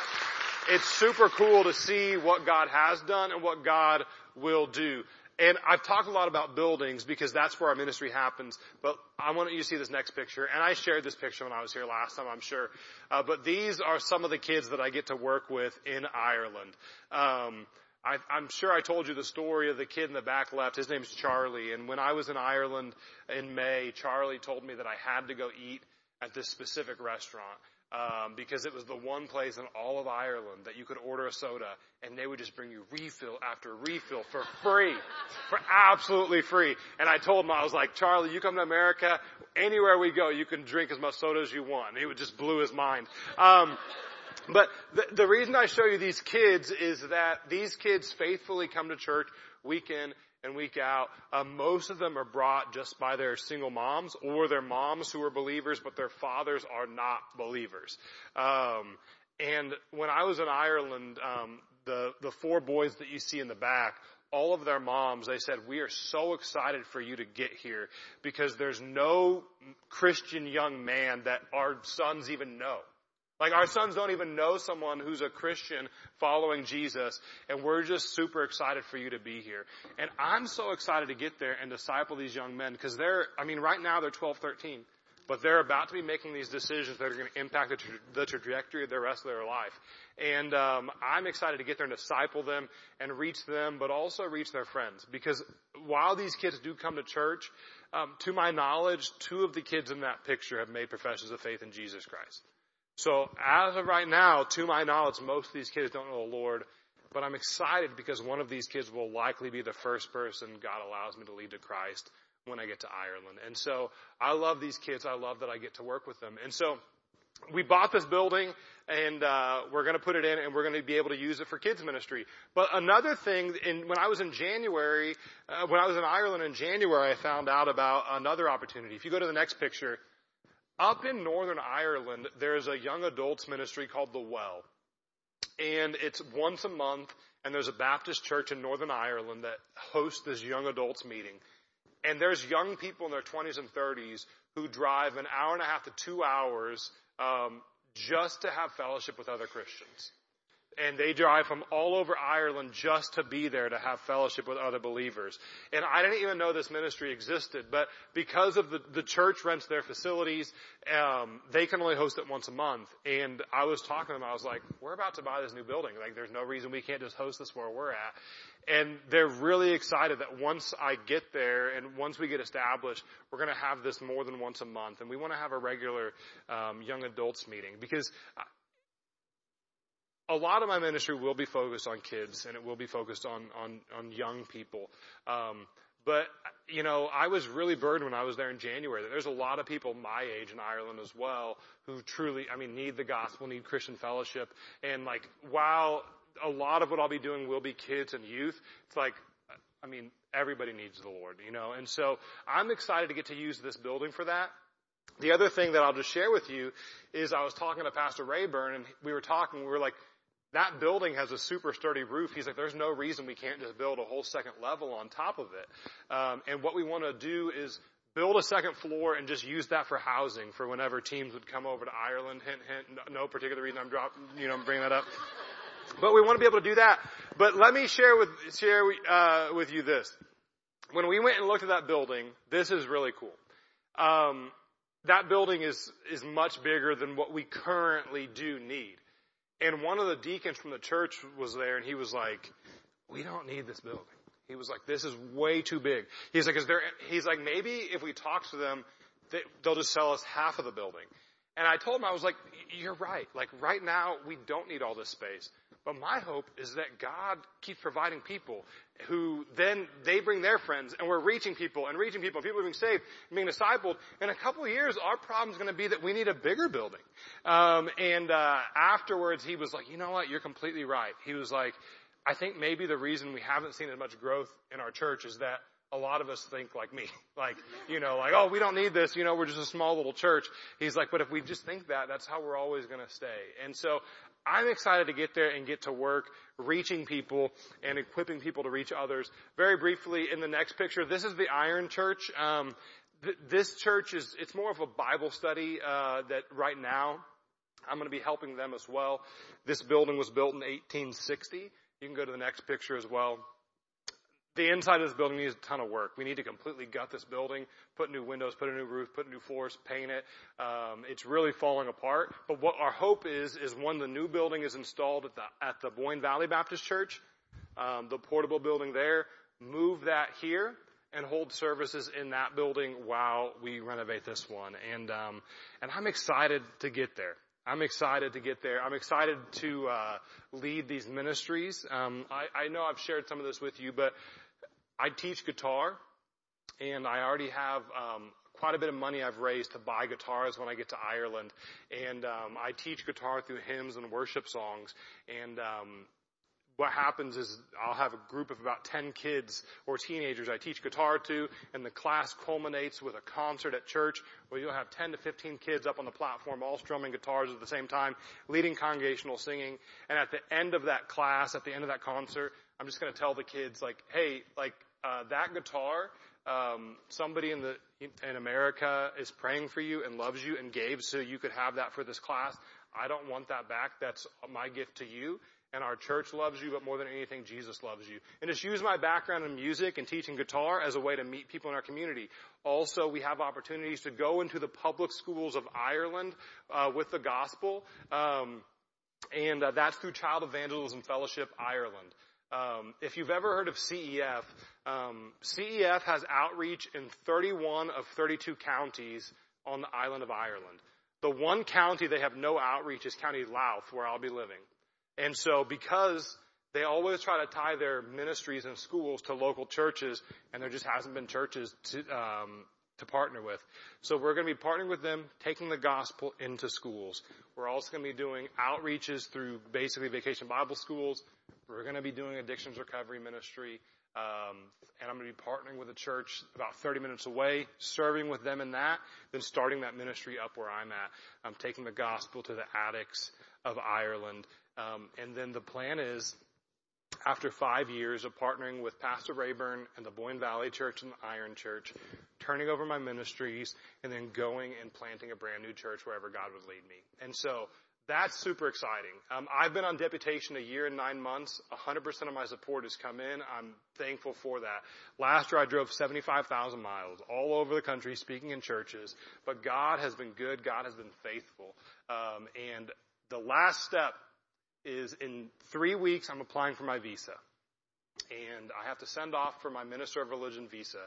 it's super cool to see what God has done and what God will do. And I've talked a lot about buildings because that's where our ministry happens. But I want you to see this next picture. And I shared this picture when I was here last time, I'm sure. Uh, but these are some of the kids that I get to work with in Ireland. Um, I, I'm sure I told you the story of the kid in the back left. His name's Charlie. And when I was in Ireland in May, Charlie told me that I had to go eat at this specific restaurant um, because it was the one place in all of Ireland that you could order a soda and they would just bring you refill after refill for free, for absolutely free. And I told him I was like, Charlie, you come to America, anywhere we go, you can drink as much soda as you want. And he would just blew his mind. Um, but the, the reason I show you these kids is that these kids faithfully come to church week in and week out. Uh, most of them are brought just by their single moms or their moms who are believers, but their fathers are not believers. Um, and when I was in Ireland, um, the the four boys that you see in the back, all of their moms, they said, we are so excited for you to get here because there's no Christian young man that our sons even know. Like our sons don't even know someone who's a Christian following Jesus, and we're just super excited for you to be here. And I'm so excited to get there and disciple these young men because they're, I mean, right now they're 12, 13. but they're about to be making these decisions that are going to impact the, tra- the trajectory of the rest of their life. And um, I'm excited to get there and disciple them and reach them, but also reach their friends. Because while these kids do come to church, um, to my knowledge, two of the kids in that picture have made professions of faith in Jesus Christ. So as of right now, to my knowledge, most of these kids don't know the Lord. But I'm excited because one of these kids will likely be the first person God allows me to lead to Christ when I get to Ireland. And so I love these kids. I love that I get to work with them. And so we bought this building and uh, we're going to put it in and we're going to be able to use it for kids ministry. But another thing, in, when I was in January, uh, when I was in Ireland in January, I found out about another opportunity. If you go to the next picture, up in Northern Ireland, there's a young adults ministry called The Well and it's once a month, and there's a Baptist church in Northern Ireland that hosts this young adults meeting. And there's young people in their 20s and 30s who drive an hour and a half to two hours um, just to have fellowship with other Christians and they drive from all over Ireland just to be there to have fellowship with other believers. And I didn't even know this ministry existed, but because of the, the church rents their facilities, um, they can only host it once a month. And I was talking to them, I was like, we're about to buy this new building. Like there's no reason we can't just host this where we're at. And they're really excited that once I get there and once we get established, we're going to have this more than once a month. And we want to have a regular um, young adults meeting because a lot of my ministry will be focused on kids and it will be focused on on on young people. Um, but you know, I was really burdened when I was there in January. There's a lot of people my age in Ireland as well who truly, I mean, need the gospel, need Christian fellowship, and like while a lot of what I'll be doing will be kids and youth, it's like, I mean, everybody needs the Lord, you know, and so I'm excited to get to use this building for that. The other thing that I'll just share with you is I was talking to Pastor Rayburn and we were talking, we were like, that building has a super sturdy roof. He's like, there's no reason we can't just build a whole second level on top of it. Um, and what we want to do is build a second floor and just use that for housing for whenever teams would come over to Ireland. Hint, hint. No particular reason I'm dropping, you know, bringing that up. But we want to be able to do that. But let me share with share uh, with you this. When we went and looked at that building, this is really cool. Um, that building is is much bigger than what we currently do need. And one of the deacons from the church was there and he was like, we don't need this building. He was like, this is way too big. He's like, is there, he's like, maybe if we talk to them, they, they'll just sell us half of the building. And I told him, I was like, you're right. Like right now, we don't need all this space. But my hope is that God keeps providing people who then they bring their friends and we're reaching people and reaching people. People are being saved and being discipled. In a couple of years, our problem is going to be that we need a bigger building. Um, and uh, afterwards, he was like, you know what? You're completely right. He was like, I think maybe the reason we haven't seen as much growth in our church is that a lot of us think like me. (laughs) Like, you know, like, oh, we don't need this, you know, we're just a small little church. He's like, but if we just think that, that's how we're always gonna stay. And so, I'm excited to get there and get to work reaching people and equipping people to reach others. Very briefly, in the next picture, this is the Iron Church. Um, th- this church is, it's more of a Bible study, uh, that right now, I'm going to be helping them as well. This building was built in 1860. You can go to the next picture as well. The inside of this building needs a ton of work. We need to completely gut this building, put new windows, put a new roof, put new floors, paint it. Um, it's really falling apart. But what our hope is, is when the new building is installed at the at the Boyne Valley Baptist Church, um, the portable building there, move that here and hold services in that building while we renovate this one. And um, and I'm excited to get there. I'm excited to get there. I'm excited to uh, lead these ministries. Um, I, I, know I've shared some of this with you, but I teach guitar, and I already have um, quite a bit of money I've raised to buy guitars when I get to Ireland. And um, I teach guitar through hymns and worship songs. And um, what happens is I'll have a group of about 10 kids or teenagers I teach guitar to, and the class culminates with a concert at church where you'll have 10 to 15 kids up on the platform all strumming guitars at the same time, leading congregational singing. And at the end of that class, at the end of that concert, I'm just going to tell the kids like, hey, like, uh, that guitar, um, somebody in the in America is praying for you and loves you and gave so you could have that for this class. I don't want that back. That's my gift to you. and our church loves you, but more than anything, Jesus loves you. And just use my background in music and teaching guitar as a way to meet people in our community. Also, we have opportunities to go into the public schools of Ireland uh, with the gospel, um, and uh, that's through Child Evangelism Fellowship Ireland. Um, if you've ever heard of CEF, um, CEF has outreach in 31 of 32 counties on the island of Ireland. The one county they have no outreach is County Louth, where I'll be living. And so because they always try to tie their ministries and schools to local churches, and there just hasn't been churches to, um, to partner with. So we're going to be partnering with them, taking the gospel into schools. We're also going to be doing outreaches through basically vacation Bible schools. We're going to be doing addictions recovery ministry. Um, and I'm going to be partnering with a church about 30 minutes away, serving with them in that, then starting that ministry up where I'm at. I'm taking the gospel to the addicts of Ireland. Um, and then the plan is, after five years of partnering with Pastor Rayburn and the Boyne Valley Church and the Iron Church, turning over my ministries, and then going and planting a brand new church wherever God would lead me. And so that's super exciting. Um, I've been on deputation a year and nine months. 100% of my support has come in. I'm thankful for that. Last year I drove 75,000 miles all over the country speaking in churches, but God has been good. God has been faithful. Um, and the last step is in three weeks I'm applying for my visa. And I have to send off for my minister of religion visa.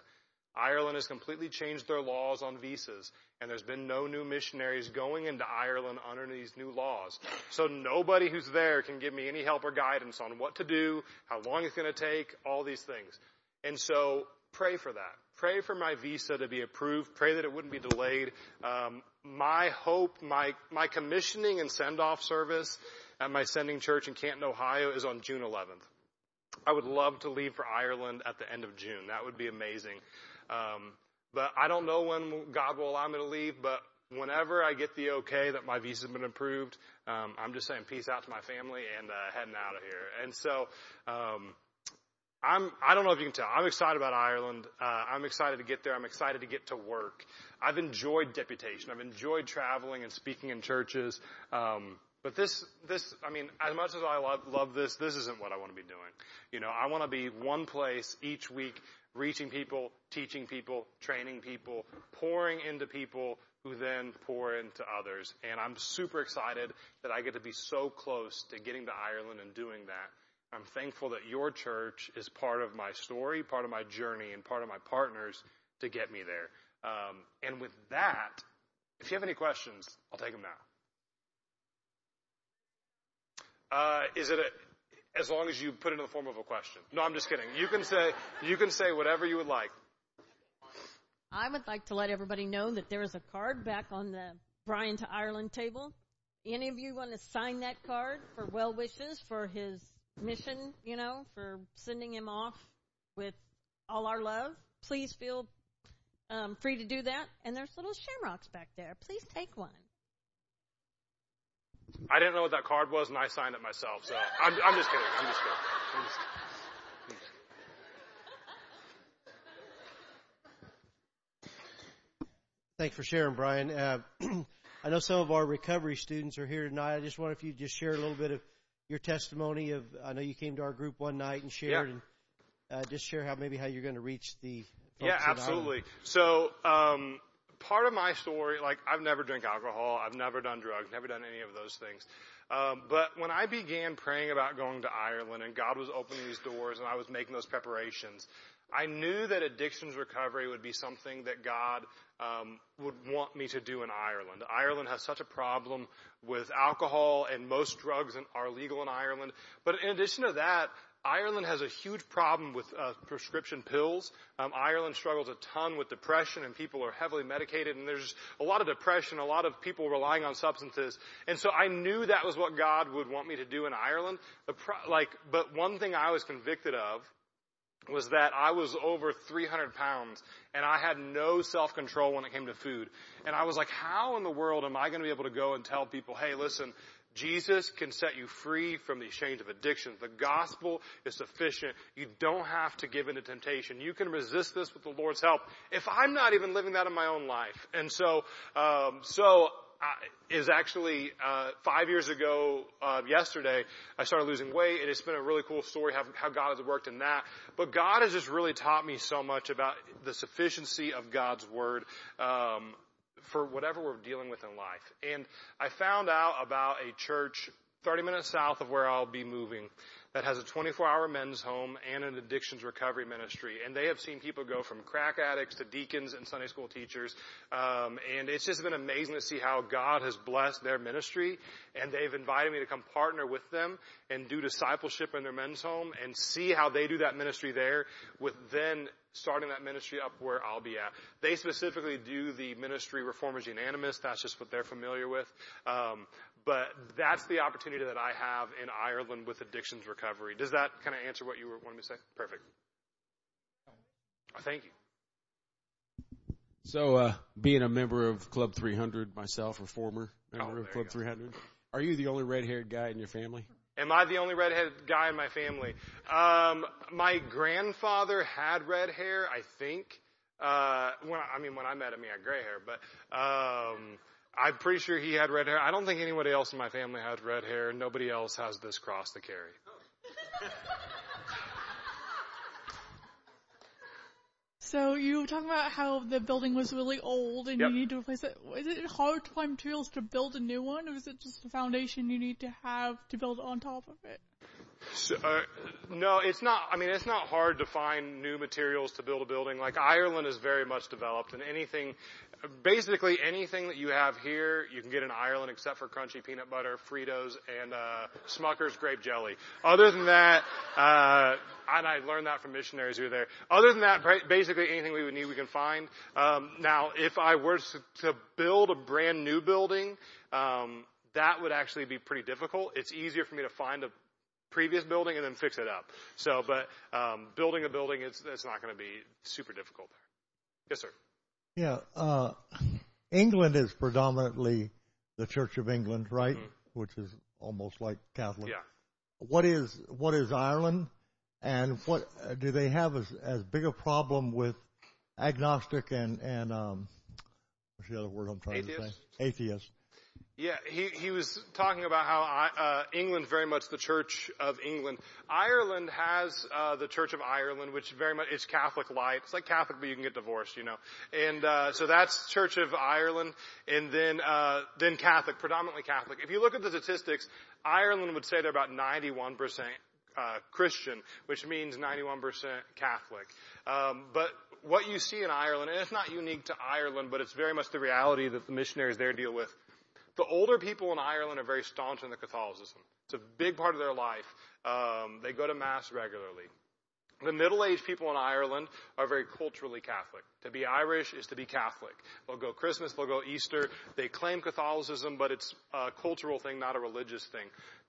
Ireland has completely changed their laws on visas, and there's been no new missionaries going into Ireland under these new laws. So nobody who's there can give me any help or guidance on what to do, how long it's going to take, all these things. And so pray for that. Pray for my visa to be approved. Pray that it wouldn't be delayed. Um, my hope, my my commissioning and send off service at my sending church in Canton, Ohio, is on June 11th. I would love to leave for Ireland at the end of June. That would be amazing. Um, but I don't know when God will allow me to leave, but whenever I get the okay that my visa's been approved, um, I'm just saying peace out to my family and uh, heading out of here. And so, um, I'm, I don't know if you can tell. I'm excited about Ireland. Uh, I'm excited to get there. I'm excited to get to work. I've enjoyed deputation. I've enjoyed traveling and speaking in churches. Um, but this, this, I mean, as much as I love, love this, this isn't what I want to be doing. You know, I want to be one place each week reaching people, teaching people, training people, pouring into people who then pour into others. And I'm super excited that I get to be so close to getting to Ireland and doing that. I'm thankful that your church is part of my story, part of my journey, and part of my partners to get me there. Um, and with that, if you have any questions, I'll take them now. Uh, is it a, as long as you put it in the form of a question. No, I'm just kidding. You can say, you can say whatever you would like. I would like to let everybody know that there is a card back on the Brian to Ireland table. Any of you want to sign that card for well wishes for his mission, you know, for sending him off with all our love? Please feel um, free to do that. And there's little shamrocks back there. Please take one. I didn't know what that card was, and I signed it myself. So I'm, I'm just kidding. I'm just kidding. I'm just, Thanks for sharing, Brian. Uh, (clears throat) I know some of our recovery students are here tonight. I just wonder if you just share a little bit of your testimony of. I know you came to our group one night and shared, Yeah. and uh, just share how maybe how you're going to reach the. Yeah, absolutely. So, um, part of my story, like I've never drank alcohol, I've never done drugs, never done any of those things. Um, but when I began praying about going to Ireland and God was opening these doors and I was making those preparations, I knew that addictions recovery would be something that God um, would want me to do in Ireland. Ireland has such a problem with alcohol, and most drugs are legal in Ireland. But in addition to that, Ireland has a huge problem with uh, prescription pills. Um, Ireland struggles a ton with depression, and people are heavily medicated. And there's a lot of depression, a lot of people relying on substances. And so I knew that was what God would want me to do in Ireland. Pro- like, but one thing I was convicted of was that I was over 300 pounds and I had no self-control when it came to food. And I was like, how in the world am I going to be able to go and tell people, hey, listen, Jesus can set you free from the chains of addiction. The gospel is sufficient. You don't have to give in to temptation. You can resist this with the Lord's help. If I'm not even living that in my own life. And so, um, so is actually uh, five years ago uh, yesterday. I started losing weight, and it's been a really cool story how, how God has worked in that. But God has just really taught me so much about the sufficiency of God's word. Um, for whatever we're dealing with in life. And I found out about a church 30 minutes south of where I'll be moving that has a 24 hour men's home and an addictions recovery ministry. And they have seen people go from crack addicts to deacons and Sunday school teachers. Um, and it's just been amazing to see how God has blessed their ministry. And they've invited me to come partner with them and do discipleship in their men's home and see how they do that ministry there with then starting that ministry up where I'll be at. They specifically do the ministry Reformers Unanimous. That's just what they're familiar with. Um, but that's the opportunity that I have in Ireland with addictions recovery. Does that kind of answer what you were wanting to say? Perfect. Oh, thank you. So, uh, being a member of Club 300 myself, or former member Oh, of Club 300, are you the only red-haired guy in your family? Am I the only redheaded guy in my family? Um, my grandfather had red hair, I think. Uh, when I, I mean, when I met him, he had gray hair, but um, I'm pretty sure he had red hair. I don't think anybody else in my family has red hair. Nobody else has this cross to carry. (laughs) So you were talking about how the building was really old and Yep. you need to replace it. Is it hard to find materials to build a new one, or is it just a foundation you need to have to build on top of it? So, uh, no, it's not. I mean, it's not hard to find new materials to build a building. Like Ireland is very much developed, and anything, basically anything that you have here, you can get in Ireland, except for crunchy peanut butter, Fritos, and uh, Smucker's grape jelly. Other than that, uh, and I learned that from missionaries who were there. Other than that, basically anything we would need, we can find. Um, now, if I were to, build a brand new building, um, that would actually be pretty difficult. It's easier for me to find a previous building and then fix it up. So, but um, building a building, it's, it's not going to be super difficult there. Yes, sir. Yeah, uh, England is predominantly the Church of England, right? Which is almost like Catholic. Yeah. What is what is Ireland, and what uh, do they have as as big a problem with agnostic and and um, what's the other word I'm trying to say? Atheists. Yeah, he, he was talking about how I, uh, England's very much the Church of England. Ireland has uh, the Church of Ireland, which very much it's Catholic light. It's like Catholic, but you can get divorced, you know. And uh, so that's Church of Ireland, and then uh, then Catholic, predominantly Catholic. If you look at the statistics, Ireland would say they're about 91 percent uh, Christian, which means 91% Catholic. Um, but what you see in Ireland, and it's not unique to Ireland, but it's very much the reality that the missionaries there deal with. The older people in Ireland are very staunch in the Catholicism. It's a big part of their life. Um, they go to Mass regularly. The middle-aged people in Ireland are very culturally Catholic. To be Irish is to be Catholic. They'll go Christmas, they'll go Easter. They claim Catholicism, but it's a cultural thing, not a religious thing.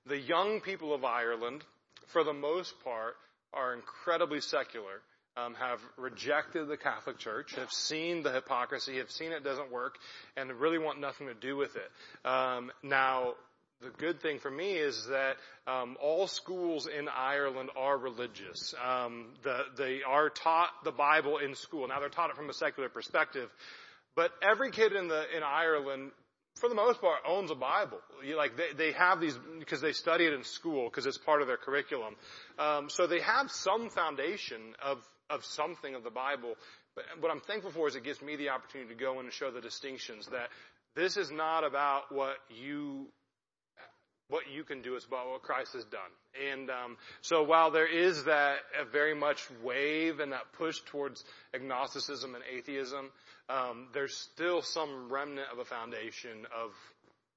The young people of Ireland, for the most part, are incredibly secular. Um, have rejected the Catholic Church, have seen the hypocrisy, have seen it doesn't work, and really want nothing to do with it. Um, now, the good thing for me is that um, all schools in Ireland are religious. Um, the, they are taught the Bible in school. Now they're taught it from a secular perspective, but every kid in the in Ireland, for the most part, owns a Bible. Like they, they have these because they study it in school because it's part of their curriculum. Um, so they have some foundation of of something of the Bible. But what I'm thankful for is it gives me the opportunity to go in and show the distinctions that this is not about what you what you can do. It's about what Christ has done. And um, so while there is that very much wave and that push towards agnosticism and atheism, um, there's still some remnant of a foundation of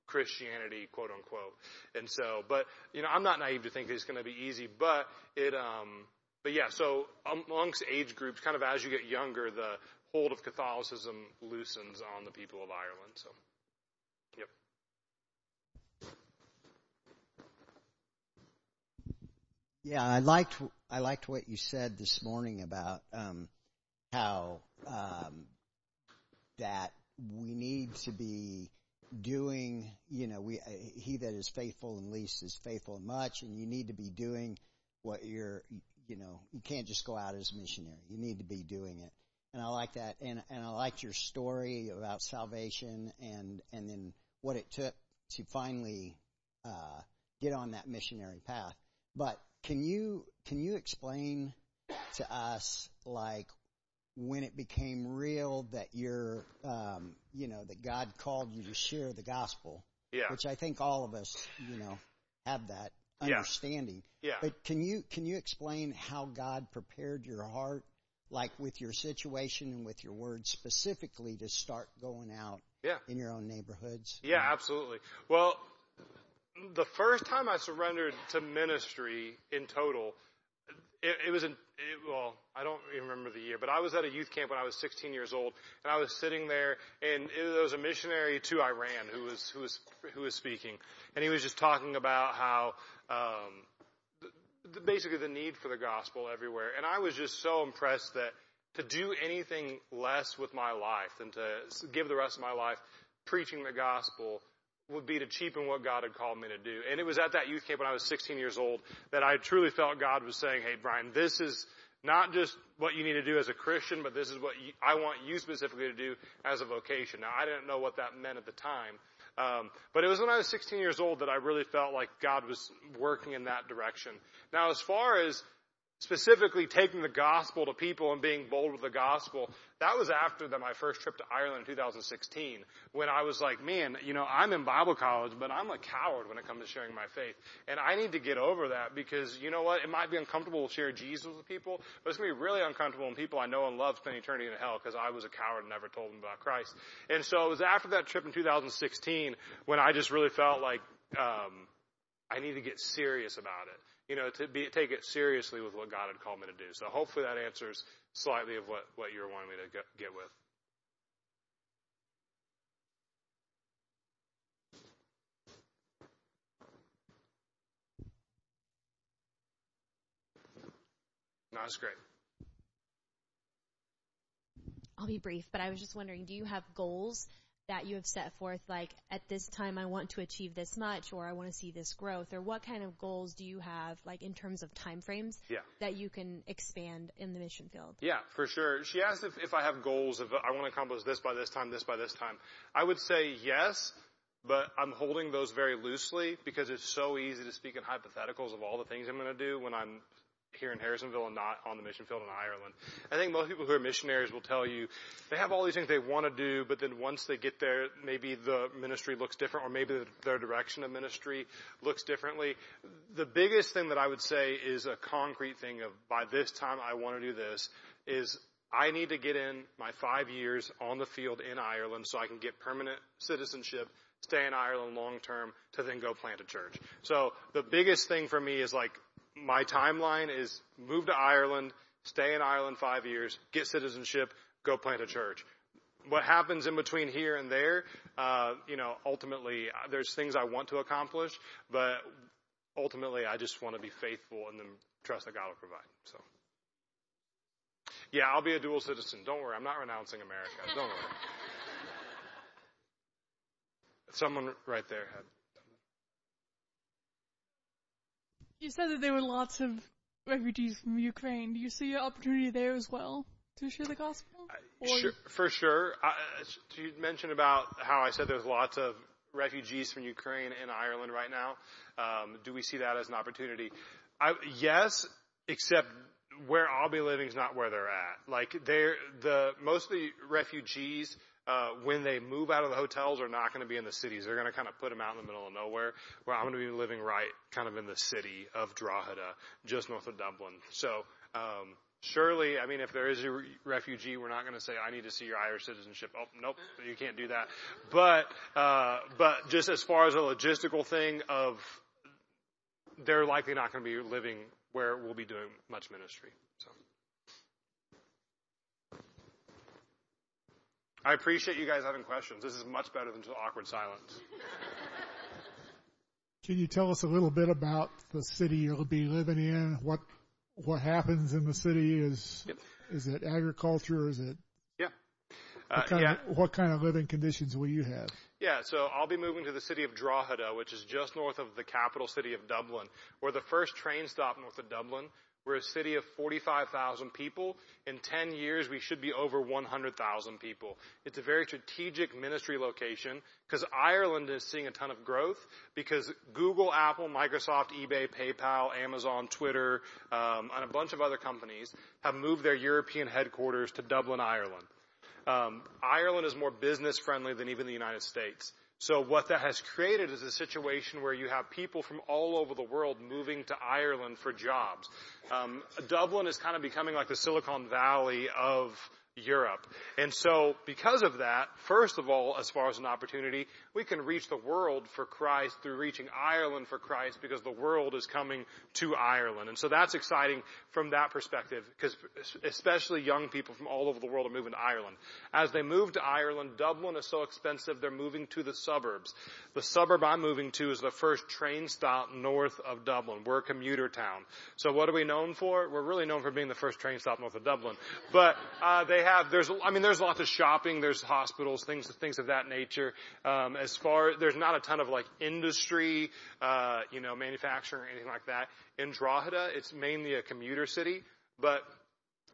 Christianity, quote unquote. And so, but you know, I'm not naive to think it's going to be easy, but it, um, but yeah. So amongst age groups, kind of as you get younger, the hold of Catholicism loosens on the people of Ireland. So, yep. Yeah, I liked I liked what you said this morning about um, how um, that we need to be doing. You know, we uh, he that is faithful in least is faithful in much, and you need to be doing what you're. You know, you can't just go out as a missionary. You need to be doing it, and I like that. And and I liked your story about salvation, and and then what it took to finally uh, get on that missionary path. But can you can you explain to us like when it became real that you're um, you know that God called you to share the gospel? Yeah. Which I think all of us you know have that Yeah. understanding. Yeah. But can you can you explain how God prepared your heart, like with your situation and with your words specifically, to start going out Yeah. in your own neighborhoods? Yeah, absolutely. Well, the first time I surrendered to ministry in total, it, it was in, it, well, I don't remember the year, but I was at a youth camp when I was 16 years old, and I was sitting there, and it, there was a missionary to Iran who was who was who was speaking, and he was just talking about how. Um, the, basically the need for the gospel everywhere. And I was just so impressed that to do anything less with my life than to give the rest of my life preaching the gospel would be to cheapen what God had called me to do. And it was at that youth camp when I was 16 years old that I truly felt God was saying, hey, Brian, this is not just what you need to do as a Christian, but this is what you, I want you specifically to do as a vocation. Now, I didn't know what that meant at the time. Um, but it was when I was 16 years old that I really felt like God was working in that direction. Now, as far as specifically taking the gospel to people and being bold with the gospel, that was after the, my first trip to Ireland in 2016 when I was like, man, you know, I'm in Bible college, but I'm a coward when it comes to sharing my faith. And I need to get over that because you know what? It might be uncomfortable to share Jesus with people, but it's going to be really uncomfortable when people I know and love spend eternity in hell because I was a coward and never told them about Christ. And so it was after that trip in 2016 when I just really felt like, um, I need to get serious about it. You know, to be, take it seriously with what God had called me to do. So hopefully that answers slightly of what, what you were wanting me to get, get with. No, that's great. I'll be brief, but I was just wondering, do you have goals that you have set forth, like at this time I want to achieve this much, or I want to see this growth, or what kind of goals do you have, like in terms of time frames, Yeah. that you can expand in the mission field? Yeah, for sure. She asked if, if I have goals, if I want to accomplish this by this time, this by this time. I would say yes, but I'm holding those very loosely because it's so easy to speak in hypotheticals of all the things I'm going to do when I'm here in Harrisonville and not on the mission field in Ireland. I think most people who are missionaries will tell you they have all these things they want to do, but then once they get there, maybe the ministry looks different or maybe their direction of ministry looks differently. The biggest thing that I would say is a concrete thing of by this time I want to do this is I need to get in my five years on the field in Ireland so I can get permanent citizenship, stay in Ireland long term to then go plant a church. So the biggest thing for me is like my timeline is move to Ireland, stay in Ireland five years, get citizenship, go plant a church. What happens in between here and there, uh, you know, ultimately uh, there's things I want to accomplish, but ultimately I just want to be faithful and then trust that God will provide. So. Yeah, I'll be a dual citizen. Don't worry. I'm not renouncing America. Don't worry. (laughs) Someone right there had. You said that there were lots of refugees from Ukraine. Do you see an opportunity there as well to share the gospel? Sure, for sure. I, you mentioned about how I said there's lots of refugees from Ukraine in Ireland right now. Um, do we see that as an opportunity? I, yes, except where I'll be living is not where they're at. Like they're the most of the refugees. Uh, when they move out of the hotels are not going to be in the cities. They're going to kind of put them out in the middle of nowhere where I'm going to be living right kind of in the city of Drogheda, just north of Dublin. So, um, surely, I mean, if there is a re- refugee, we're not going to say, I need to see your Irish citizenship. Oh, nope, you can't do that. But, uh, but just as far as a logistical thing of, they're likely not going to be living where we'll be doing much ministry. I appreciate you guys having questions. This is much better than just awkward silence. (laughs) Can you tell us a little bit about the city you'll be living in? What what happens in the city? Is Yep. is it agriculture? Is it Yeah. Uh, what kind yeah. of what kind of living conditions will you have? Yeah, so I'll be moving to the city of Drogheda, which is just north of the capital city of Dublin. We're the first train stop north of Dublin. We're a city of 45,000 people. In 10 years, we should be over 100,000 people. It's a very strategic ministry location because Ireland is seeing a ton of growth because Google, Apple, Microsoft, eBay, PayPal, Amazon, Twitter, um, and a bunch of other companies have moved their European headquarters to Dublin, Ireland. Um, Ireland is more business friendly than even the United States. So what that has created is a situation where you have people from all over the world moving to Ireland for jobs. Um, Dublin is kind of becoming like the Silicon Valley of Europe. And so because of that, first of all, as far as an opportunity, we can reach the world for Christ through reaching Ireland for Christ because the world is coming to Ireland. And so that's exciting from that perspective because especially young people from all over the world are moving to Ireland. As they move to Ireland, Dublin is so expensive, they're moving to the suburbs. The suburb I'm moving to is the first train stop north of Dublin. We're a commuter town. So what are we known for? We're really known for being the first train stop north of Dublin. But, uh, they have, there's, I mean, there's lots of shopping, there's hospitals, things, things of that nature. Um, as far, there's not a ton of like industry, uh, you know, manufacturing or anything like that. In Drogheda, it's mainly a commuter city, but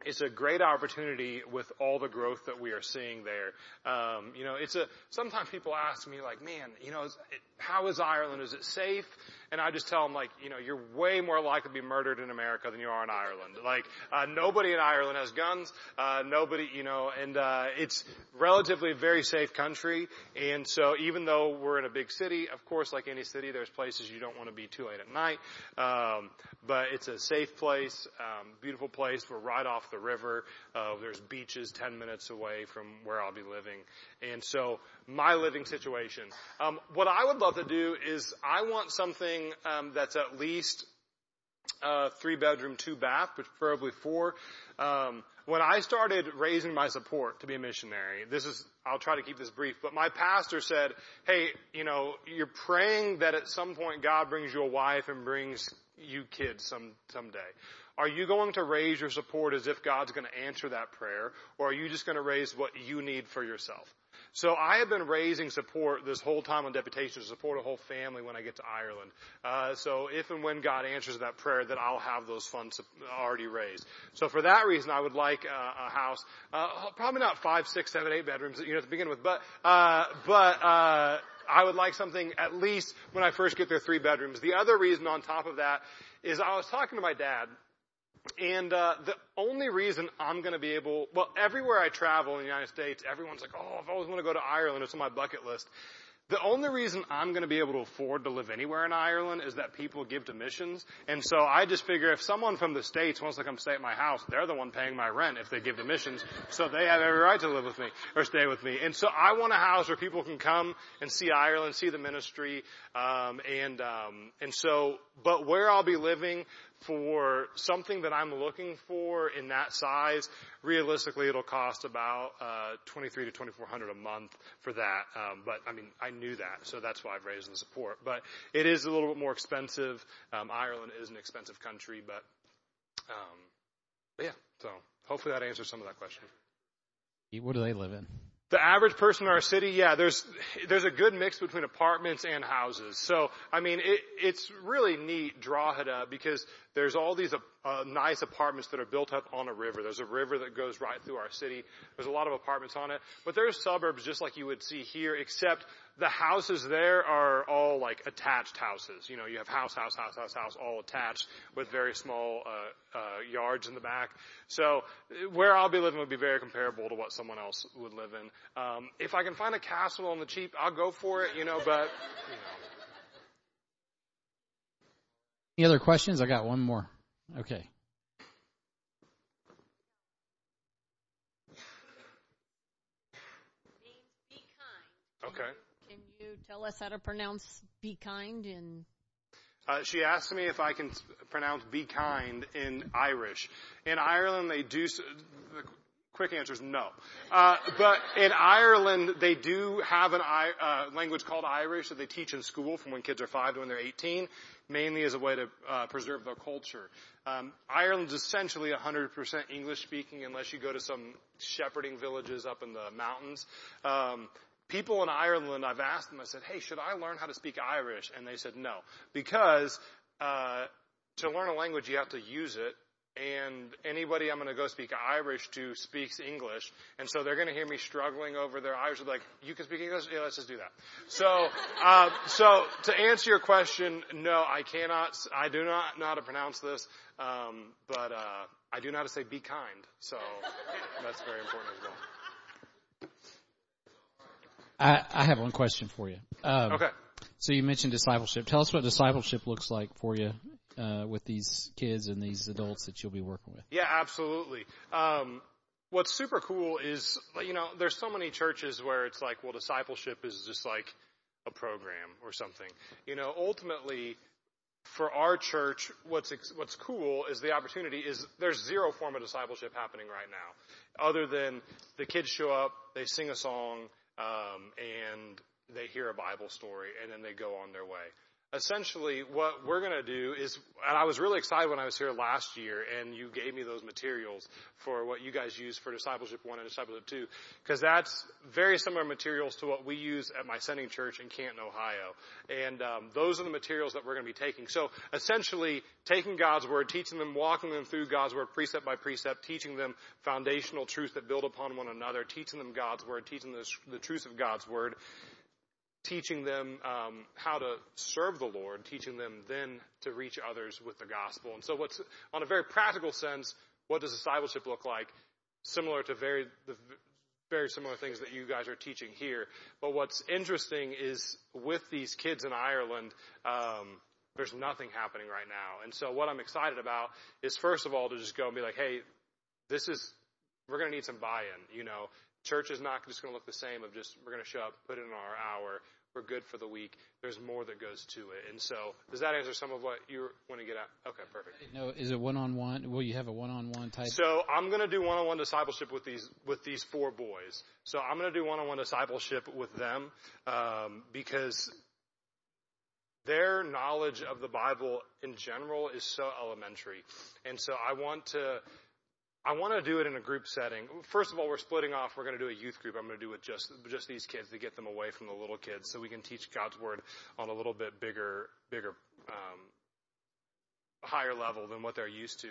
it's a great opportunity with all the growth that we are seeing there. Um, you know, it's a, sometimes people ask me like, man, you know, is, how is Ireland? Is it safe? And I just tell them like, you know, you're way more likely to be murdered in America than you are in Ireland. Like, uh, nobody in Ireland has guns. Uh, nobody, you know, and, uh, it's relatively a very safe country. And so even though we're in a big city, of course, like any city, there's places you don't want to be too late at night. Um, but it's a safe place, um, beautiful place. We're right off the river. Uh, there's beaches 10 minutes away from where I'll be living. And so my living situation. Um, what I would love to do is I want something um, that's at least uh, three bedroom, two bath, preferably four. Um, when I started raising my support to be a missionary, this is I'll try to keep this brief, but my pastor said, "Hey, you know, you're praying that at some point God brings you a wife and brings you kids some someday." Are you going to raise your support as if God's going to answer that prayer, or are you just going to raise what you need for yourself? So I have been raising support this whole time on deputation to support a whole family when I get to Ireland. Uh, so if and when God answers that prayer, that I'll have those funds already raised. So for that reason, I would like a, a house, uh, probably not five, six, seven, eight bedrooms, you know, to begin with, but uh, but uh, I would like something at least when I first get there, three bedrooms. The other reason on top of that is I was talking to my dad and uh, the only reason I'm going to be able, well, everywhere I travel in the United States, everyone's like, "Oh, I've always wanted to go to Ireland. It's on my bucket list." The only reason I'm going to be able to afford to live anywhere in Ireland is that people give to missions. And so I just figure if someone from the States wants to come stay at my house, they're the one paying my rent if they give to missions. So they have every right to live with me or stay with me. And so I want a house where people can come and see Ireland, see the ministry, um, and um, and so, but where I'll be living for something that I'm looking for in that size, realistically, it'll cost about uh, 23 to 2400 a month for that. Um, but I mean, I knew that, so that's why I've raised the support. But it is a little bit more expensive. Um, Ireland is an expensive country, but, um, but yeah. So hopefully that answers some of that question. What do they live in? The average person in our city, yeah, there's there's a good mix between apartments and houses. So I mean, it, it's really neat Drogheda because there's all these uh, nice apartments that are built up on a river. There's a river that goes right through our city. There's a lot of apartments on it, but there's suburbs just like you would see here, except the houses there are all like attached houses. You know, you have house, house, house, house, house, all attached with very small uh, uh, yards in the back. So where I'll be living would be very comparable to what someone else would live in. Um, if I can find a castle on the cheap, I'll go for it. You know, but you know. Any other questions? I got one more. Okay. Okay Can you tell us how to pronounce be kind in uh, she asked me if I can pronounce "be kind" in Irish. In Ireland, they do. Quick answer is no. Uh, but in Ireland, they do have an uh, language called Irish that they teach in school from when kids are five to when they're 18, mainly as a way to uh, preserve their culture. Um, Ireland's essentially 100% English speaking, unless you go to some shepherding villages up in the mountains. Um, people in Ireland, I've asked them, I said, hey, should I learn how to speak Irish? And they said no. Because, uh, to learn a language, you have to use it and anybody I'm going to go speak Irish to speaks English, and so they're going to hear me struggling over their Irish. They're like, "You can speak English? Yeah, let's just do that." So, (laughs) uh, so to answer your question, no, I cannot. I do not know how to pronounce this, um, but uh, I do know how to say "be kind." So that's very important as well. I, I have one question for you. Um, Okay. So you mentioned discipleship. Tell us what discipleship looks like for you uh, with these kids and these adults that you'll be working with. Yeah, absolutely. Um, what's super cool is, you know, there's so many churches where it's like, well, discipleship is just like a program or something. You know, ultimately, for our church, what's what's cool is the opportunity is there's zero form of discipleship happening right now, other than the kids show up, they sing a song, um, and they hear a Bible story, and then they go on their way essentially what we're going to do is, and I was really excited when I was here last year and you gave me those materials for what you guys use for Discipleship 1 and Discipleship 2, because that's very similar materials to what we use at my sending church in Canton, Ohio. And um, those are the materials that we're going to be taking. So essentially, taking God's Word, teaching them, walking them through God's Word precept by precept, teaching them foundational truths that build upon one another, teaching them God's Word, teaching them the, the truths of God's Word, teaching them um, how to serve the Lord, teaching them then to reach others with the gospel. And so, what's on a very practical sense, what does discipleship look like? Similar to very the very similar things that you guys are teaching here. But what's interesting is with these kids in Ireland. Um, there's nothing happening right now. And so what I'm excited about is first of all to just go and be like, hey, this is, we're going to need some buy-in. You know, church is not just going to look the same of just, we're going to show up, put in our hour, we're good for the week. There's more that goes to it. And so, does that answer some of what you want to get at? Okay, perfect. No, is it one on one? Will you have a one on one type? So I'm going to do one on one discipleship with these with these four boys. So I'm going to do one on one discipleship with them um, because their knowledge of the Bible in general is so elementary, and so I want to I want to do it in a group setting. First of all, we're splitting off. We're going to do a youth group. I'm going to do it just just these kids to get them away from the little kids, so we can teach God's word on a little bit bigger, bigger, um, higher level than what they're used to.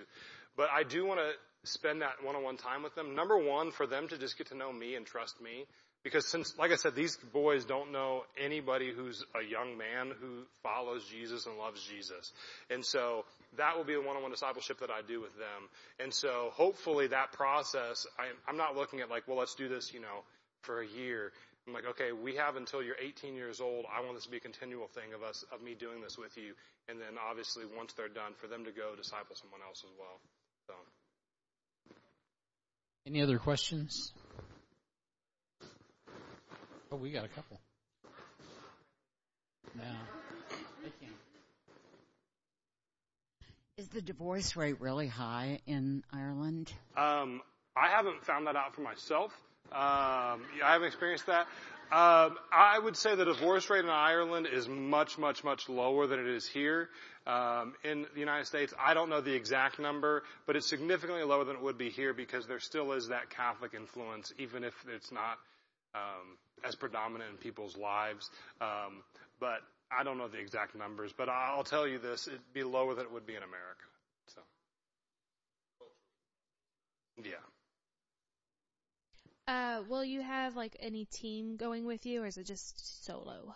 But I do want to spend that one-on-one time with them. Number one, for them to just get to know me and trust me. Because since, like I said, these boys don't know anybody who's a young man who follows Jesus and loves Jesus. And so that will be the one-on-one discipleship that I do with them. And so hopefully that process, I, I'm not looking at like, well, let's do this, you know, for a year. I'm like, okay, we have until you're 18 years old. I want this to be a continual thing of us, of me doing this with you. And then obviously once they're done, for them to go disciple someone else as well. So. Any other questions? Oh, we got a couple. Now, Is the divorce rate really high in Ireland? Um, I haven't found that out for myself. Um, I haven't experienced that. Um, I would say the divorce rate in Ireland is much, much, much lower than it is here. Um, in the United States, I don't know the exact number, but it's significantly lower than it would be here because there still is that Catholic influence, even if it's not um, as predominant in people's lives. Um, but I don't know the exact numbers, but I'll tell you this: it'd be lower than it would be in America. So, yeah. Uh, will you have like any team going with you, or is it just solo?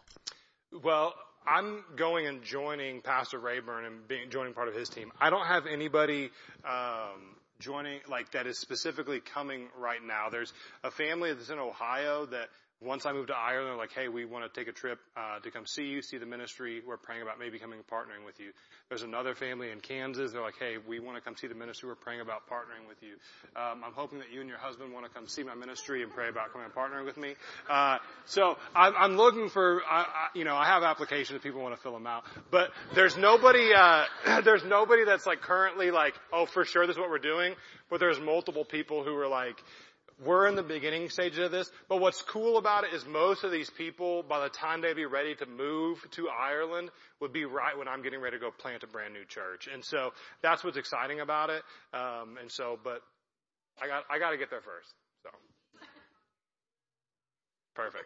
Well, I'm going and joining Pastor Rayburn and being joining part of his team. I don't have anybody um, joining like that is specifically coming right now. There's a family that's in Ohio that once I moved to Ireland, they're like, hey, we want to take a trip uh, to come see you, see the ministry. We're praying about maybe coming partnering with you. There's another family in Kansas. They're like, hey, we want to come see the ministry. We're praying about partnering with you. Um, I'm hoping that you and your husband want to come see my ministry and pray about coming and partnering with me. Uh, so I'm, I'm looking for, I, I, you know, I have applications. People want to fill them out, but there's nobody, uh, (clears throat) there's nobody that's like currently like, oh, for sure, this is what we're doing. But there's multiple people who are like, we're in the beginning stages of this, but what's cool about it is most of these people, by the time they'd be ready to move to Ireland, would be right when I'm getting ready to go plant a brand new church. And so that's what's exciting about it. Um, and so, but I got, I got to get there first. So. Perfect.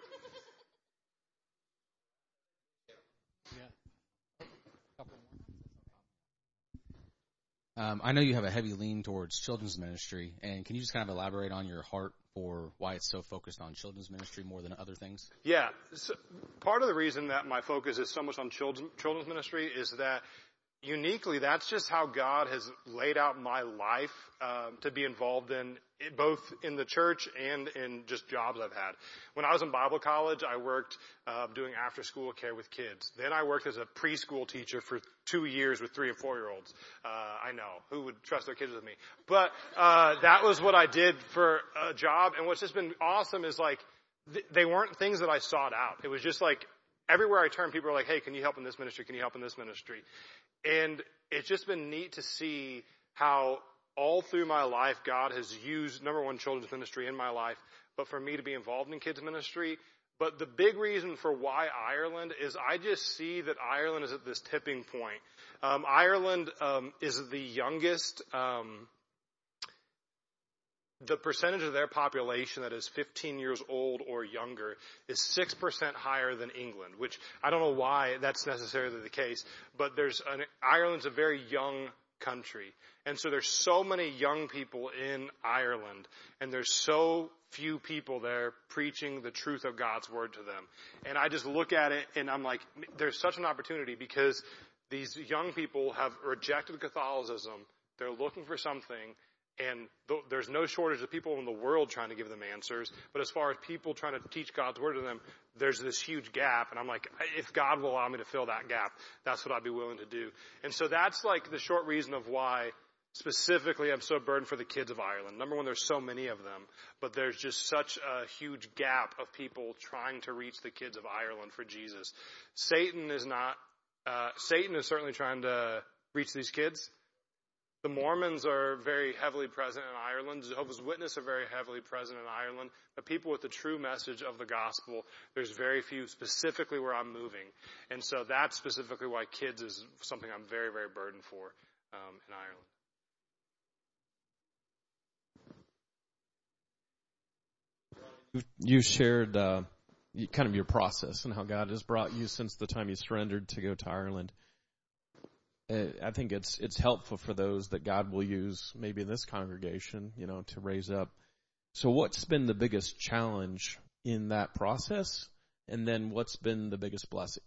Um, I know you have a heavy lean towards children's ministry, and can you just kind of elaborate on your heart for why it's so focused on children's ministry more than other things? Yeah, so part of the reason that my focus is so much on children, children's ministry is that uniquely, that's just how God has laid out my life um, to be involved in, both in the church and in just jobs I've had. When I was in Bible college, I worked uh, doing after-school care with kids. Then I worked as a preschool teacher for two years with three and four-year-olds. Uh, I know who would trust their kids with me, but uh, that was what I did for a job. And what's just been awesome is like th- they weren't things that I sought out. It was just like everywhere I turned, people were like, "Hey, can you help in this ministry? Can you help in this ministry?" And it's just been neat to see how all through my life God has used number one children's ministry in my life, but for me to be involved in kids ministry. But the big reason for why Ireland is I just see that Ireland is at this tipping point. Um, Ireland um, is the youngest um, the percentage of their population that is 15 years old or younger is 6% higher than England, which I don't know why that's necessarily the case, but there's an, Ireland's a very young country. And so there's so many young people in Ireland and there's so few people there preaching the truth of God's word to them. And I just look at it and I'm like, there's such an opportunity because these young people have rejected Catholicism. They're looking for something and th- there's no shortage of people in the world trying to give them answers. But as far as people trying to teach God's word to them, there's this huge gap. And I'm like, if God will allow me to fill that gap, that's what I'd be willing to do. And so that's like the short reason of why specifically I'm so burdened for the kids of Ireland. Number one, there's so many of them, but there's just such a huge gap of people trying to reach the kids of Ireland for Jesus. Satan is not, uh, Satan is certainly trying to reach these kids the Mormons are very heavily present in Ireland. Jehovah's Witnesses are very heavily present in Ireland. But people with the true message of the gospel, there's very few specifically where I'm moving. And so that's specifically why kids is something I'm very, very burdened for um, in Ireland. You shared uh, kind of your process and how God has brought you since the time you surrendered to go to Ireland. I think it's it's helpful for those that God will use maybe in this congregation, you know, to raise up. So what's been the biggest challenge in that process? And then what's been the biggest blessing?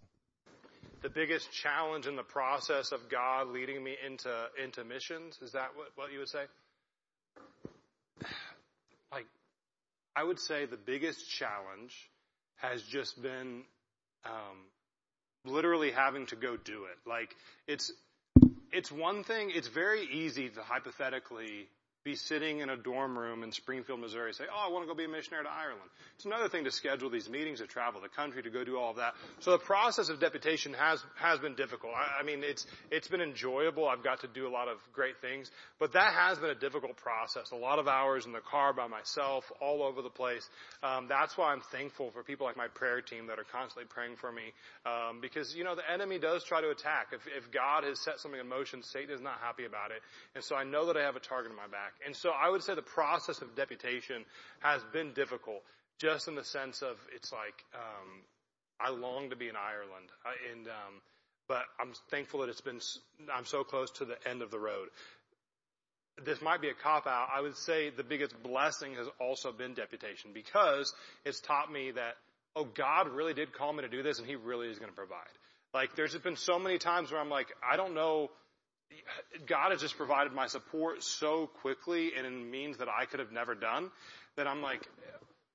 The biggest challenge in the process of God leading me into into missions, is that what, what you would say? Like I would say the biggest challenge has just been um, literally having to go do it. Like it's it's one thing, it's very easy to hypothetically be sitting in a dorm room in Springfield, Missouri, say, "Oh, I want to go be a missionary to Ireland." It's another thing to schedule these meetings, to travel the country, to go do all of that. So the process of deputation has has been difficult. I, I mean, it's it's been enjoyable. I've got to do a lot of great things, but that has been a difficult process. A lot of hours in the car by myself, all over the place. Um, that's why I'm thankful for people like my prayer team that are constantly praying for me, um, because you know the enemy does try to attack. If if God has set something in motion, Satan is not happy about it, and so I know that I have a target in my back. And so I would say the process of deputation has been difficult, just in the sense of it's like um, I long to be in Ireland, I, and um, but I'm thankful that it's been I'm so close to the end of the road. This might be a cop out. I would say the biggest blessing has also been deputation because it's taught me that oh God really did call me to do this, and He really is going to provide. Like there's been so many times where I'm like I don't know God has just provided my support so quickly and in means that I could have never done that I'm like,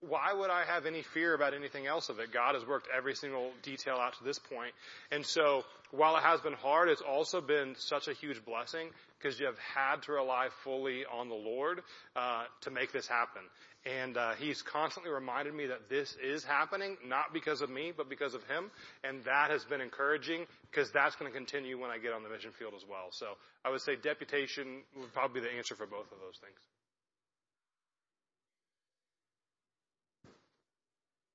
why would I have any fear about anything else of it? God has worked every single detail out to this point. And so while it has been hard, it's also been such a huge blessing because you have had to rely fully on the Lord uh, to make this happen. And uh, he's constantly reminded me that this is happening, not because of me, but because of him. And that has been encouraging because that's going to continue when I get on the mission field as well. So I would say deputation would probably be the answer for both of those things.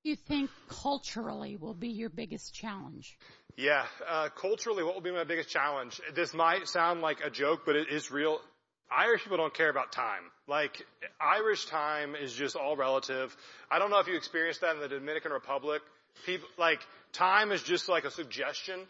You think culturally will be your biggest challenge? Yeah, uh, culturally, what will be my biggest challenge? This might sound like a joke, but it is real. Irish people don't care about time. Like, Irish time is just all relative. I don't know if you experienced that in the Dominican Republic. People, like, time is just like a suggestion.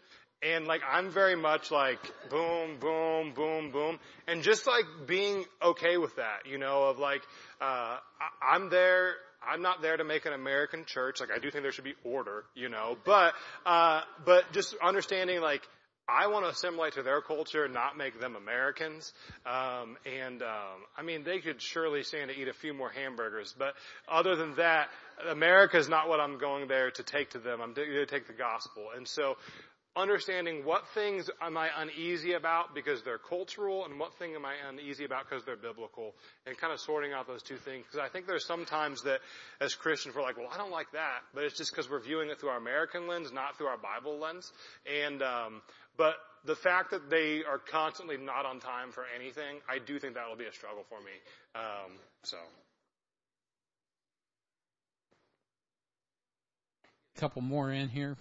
And like, I'm very much like, boom, boom, boom, boom. And just like being okay with that, you know, of like, uh, I, I'm there, I'm not there to make an American church. Like, I do think there should be order, you know, but, uh, but just understanding like, I want to assimilate to their culture, not make them Americans. Um, and um, I mean, they could surely stand to eat a few more hamburgers, but other than that, America is not what I'm going there to take to them. I'm there to take the gospel. And so, understanding what things am I uneasy about because they're cultural and what thing am I uneasy about because they're biblical and kind of sorting out those two things. Because I think there's sometimes that as Christians we're like, well, I don't like that, but it's just because we're viewing it through our American lens, not through our Bible lens. And, um, but the fact that they are constantly not on time for anything, I do think that will be a struggle for me. Um, so. Couple more in here.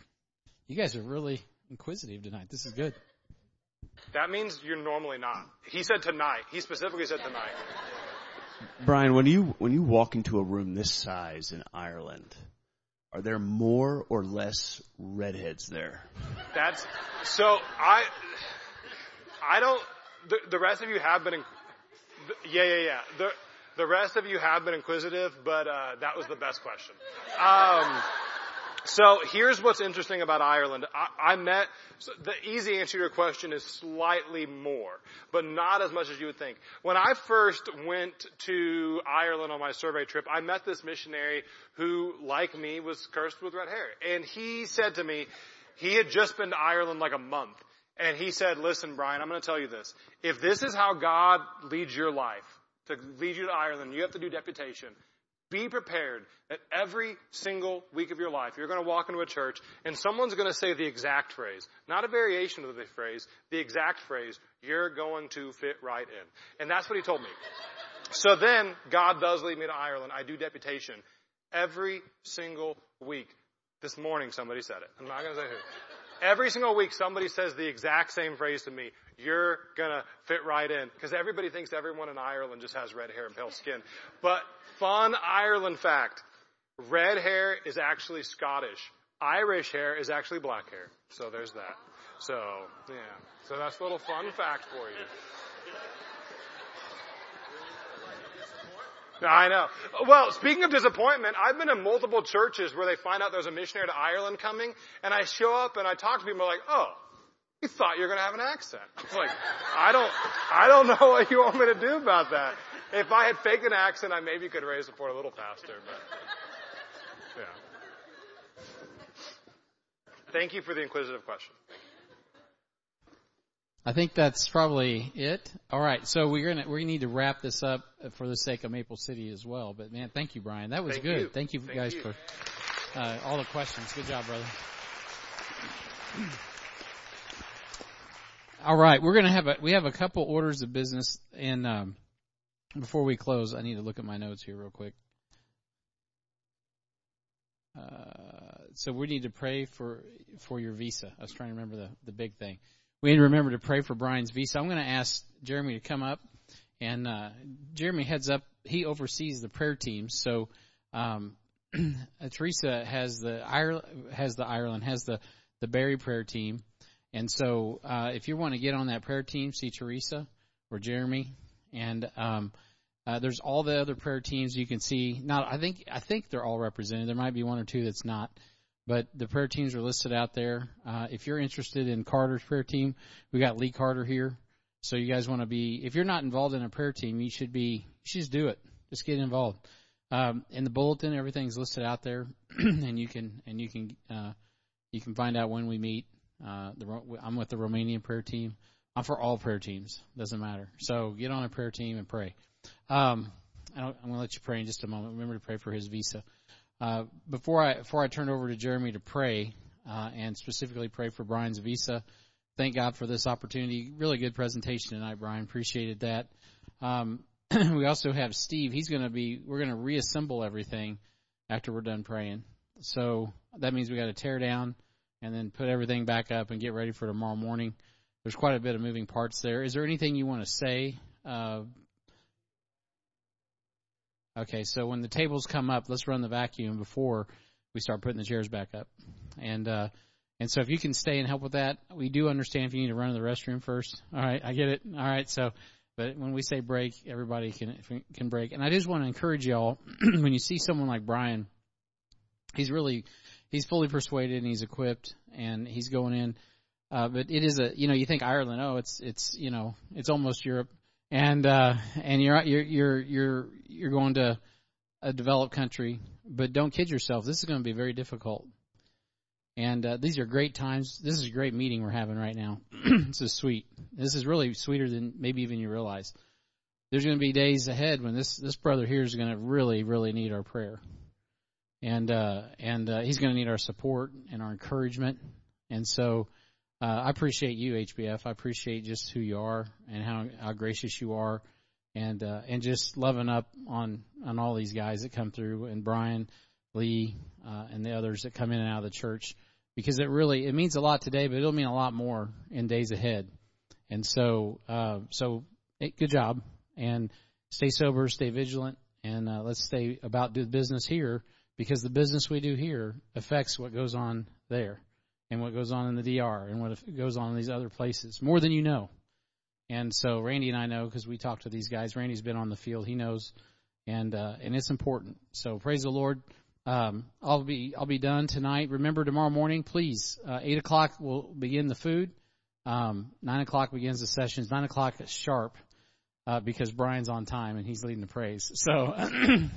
You guys are really inquisitive tonight. This is good. That means you're normally not. He said tonight. He specifically said tonight. Brian, when you when you walk into a room this size in Ireland, are there more or less redheads there? That's so I I don't the, the rest of you have been in, yeah yeah yeah the the rest of you have been inquisitive, but uh, that was the best question. Um, so here's what's interesting about Ireland. I, I met, so the easy answer to your question is slightly more, but not as much as you would think. When I first went to Ireland on my survey trip, I met this missionary who, like me, was cursed with red hair. And he said to me, he had just been to Ireland like a month. And he said, listen, Brian, I'm going to tell you this. If this is how God leads your life, to lead you to Ireland, you have to do deputation. Be prepared that every single week of your life, you're going to walk into a church and someone's going to say the exact phrase, not a variation of the phrase, the exact phrase, you're going to fit right in. And that's what he told me. So then, God does lead me to Ireland. I do deputation every single week. This morning somebody said it. I'm not going to say who. Every single week somebody says the exact same phrase to me. You're gonna fit right in. Because everybody thinks everyone in Ireland just has red hair and pale skin. But fun Ireland fact. Red hair is actually Scottish. Irish hair is actually black hair. So there's that. So, yeah. So that's a little fun fact for you. I know. Well, speaking of disappointment, I've been in multiple churches where they find out there's a missionary to Ireland coming, and I show up and I talk to people like, oh, you thought you were going to have an accent. It's like, I don't, I don't know what you want me to do about that. If I had faked an accent, I maybe could raise the point a little faster, but, (laughs) yeah. Thank you for the inquisitive question. I think that's probably it. All right, so we're gonna we need to wrap this up for the sake of Maple City as well. But man, thank you, Brian. That was thank good. You. Thank you thank guys you. for uh, all the questions. Good job, brother. All right, we're gonna have a we have a couple orders of business, and um, before we close, I need to look at my notes here real quick. Uh, so we need to pray for for your visa. I was trying to remember the the big thing. We need to remember to pray for Brian's visa. I'm going to ask Jeremy to come up, and uh, Jeremy heads up. He oversees the prayer teams. So um, (clears throat) Teresa has the Ireland has the Ireland has the the Berry prayer team, and so uh, if you want to get on that prayer team, see Teresa or Jeremy, and um, uh, there's all the other prayer teams you can see. Not I think I think they're all represented. There might be one or two that's not. But the prayer teams are listed out there. Uh, if you're interested in Carter's prayer team, we got Lee Carter here. So you guys want to be, if you're not involved in a prayer team, you should be, you should just do it. Just get involved. Um, in the bulletin, everything's listed out there, (clears throat) and you can, and you can, uh, you can find out when we meet. Uh, the, I'm with the Romanian prayer team. I'm for all prayer teams. Doesn't matter. So get on a prayer team and pray. Um, I am going to let you pray in just a moment. Remember to pray for his visa. Uh, before I before I turn over to Jeremy to pray uh, and specifically pray for Brian's visa, thank God for this opportunity. Really good presentation tonight, Brian. Appreciated that. Um, (clears throat) we also have Steve. He's going to be. We're going to reassemble everything after we're done praying. So that means we got to tear down and then put everything back up and get ready for tomorrow morning. There's quite a bit of moving parts there. Is there anything you want to say uh, Okay, so when the tables come up, let's run the vacuum before we start putting the chairs back up. And uh, And so if you can stay and help with that, we do understand if you need to run to the restroom first. All right, I get it. All right, so but when we say break, everybody can can break. And I just want to encourage y'all (clears throat) when you see someone like Brian, he's really he's fully persuaded and he's equipped and he's going in. Uh, but it is a you know you think Ireland oh it's it's you know it's almost Europe and uh, and you're you're you're you're you're going to a developed country but don't kid yourself this is going to be very difficult and uh, these are great times. This is a great meeting we're having right now. (clears throat) this is sweet. This is really sweeter than maybe even you realize. There's going to be days ahead when this this brother here is going to really really need our prayer, and uh, and uh, he's going to need our support and our encouragement. And so, uh, I appreciate you, HBF. I appreciate just who you are and how how gracious you are, and uh, and just loving up on on all these guys that come through, and Brian, Lee, uh, and the others that come in and out of the church because it really it means a lot today, but it'll mean a lot more in days ahead. And so, uh, so good job, and stay sober, stay vigilant, and uh, let's stay about do business here because the business we do here affects what goes on there, and what goes on in the DR, and what goes on in these other places more than you know. And so Randy and I know because we talk to these guys. Randy's been on the field; he knows, and uh, and it's important. So praise the Lord. Um, I'll be I'll be done tonight. Remember tomorrow morning, please. Uh, Eight o'clock will begin the food. Um, nine o'clock begins the sessions. Nine o'clock sharp uh, because Brian's on time and he's leading the praise. So (clears throat)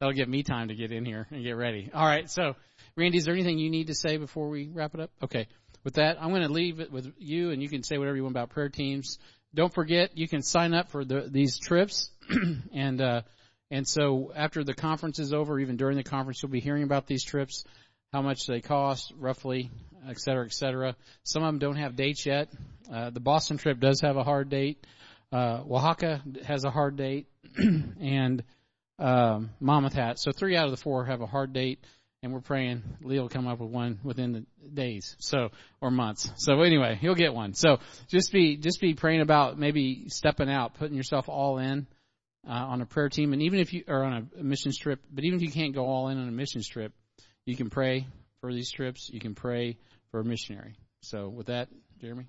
that'll give me time to get in here and get ready. All right. So, Randy, is there anything you need to say before we wrap it up? Okay. With that, I'm going to leave it with you, and you can say whatever you want about prayer teams. Don't forget, you can sign up for the, these trips, (clears throat) and uh, and so after the conference is over, even during the conference, you'll be hearing about these trips, how much they cost, roughly, et cetera, et cetera. Some of them don't have dates yet. Uh, the Boston trip does have a hard date. Uh, Oaxaca has a hard date, (clears throat) and um, Monmouth Hat. So three out of the four have a hard date, and we're praying Lee will come up with one within the days, so or months. So anyway, he'll get one. So just be just be praying about maybe stepping out, putting yourself all in uh, on a prayer team, and even if you are on a missions trip, but even if you can't go all in on a missions trip, you can pray for these trips. You can pray for a missionary. So with that, Jeremy.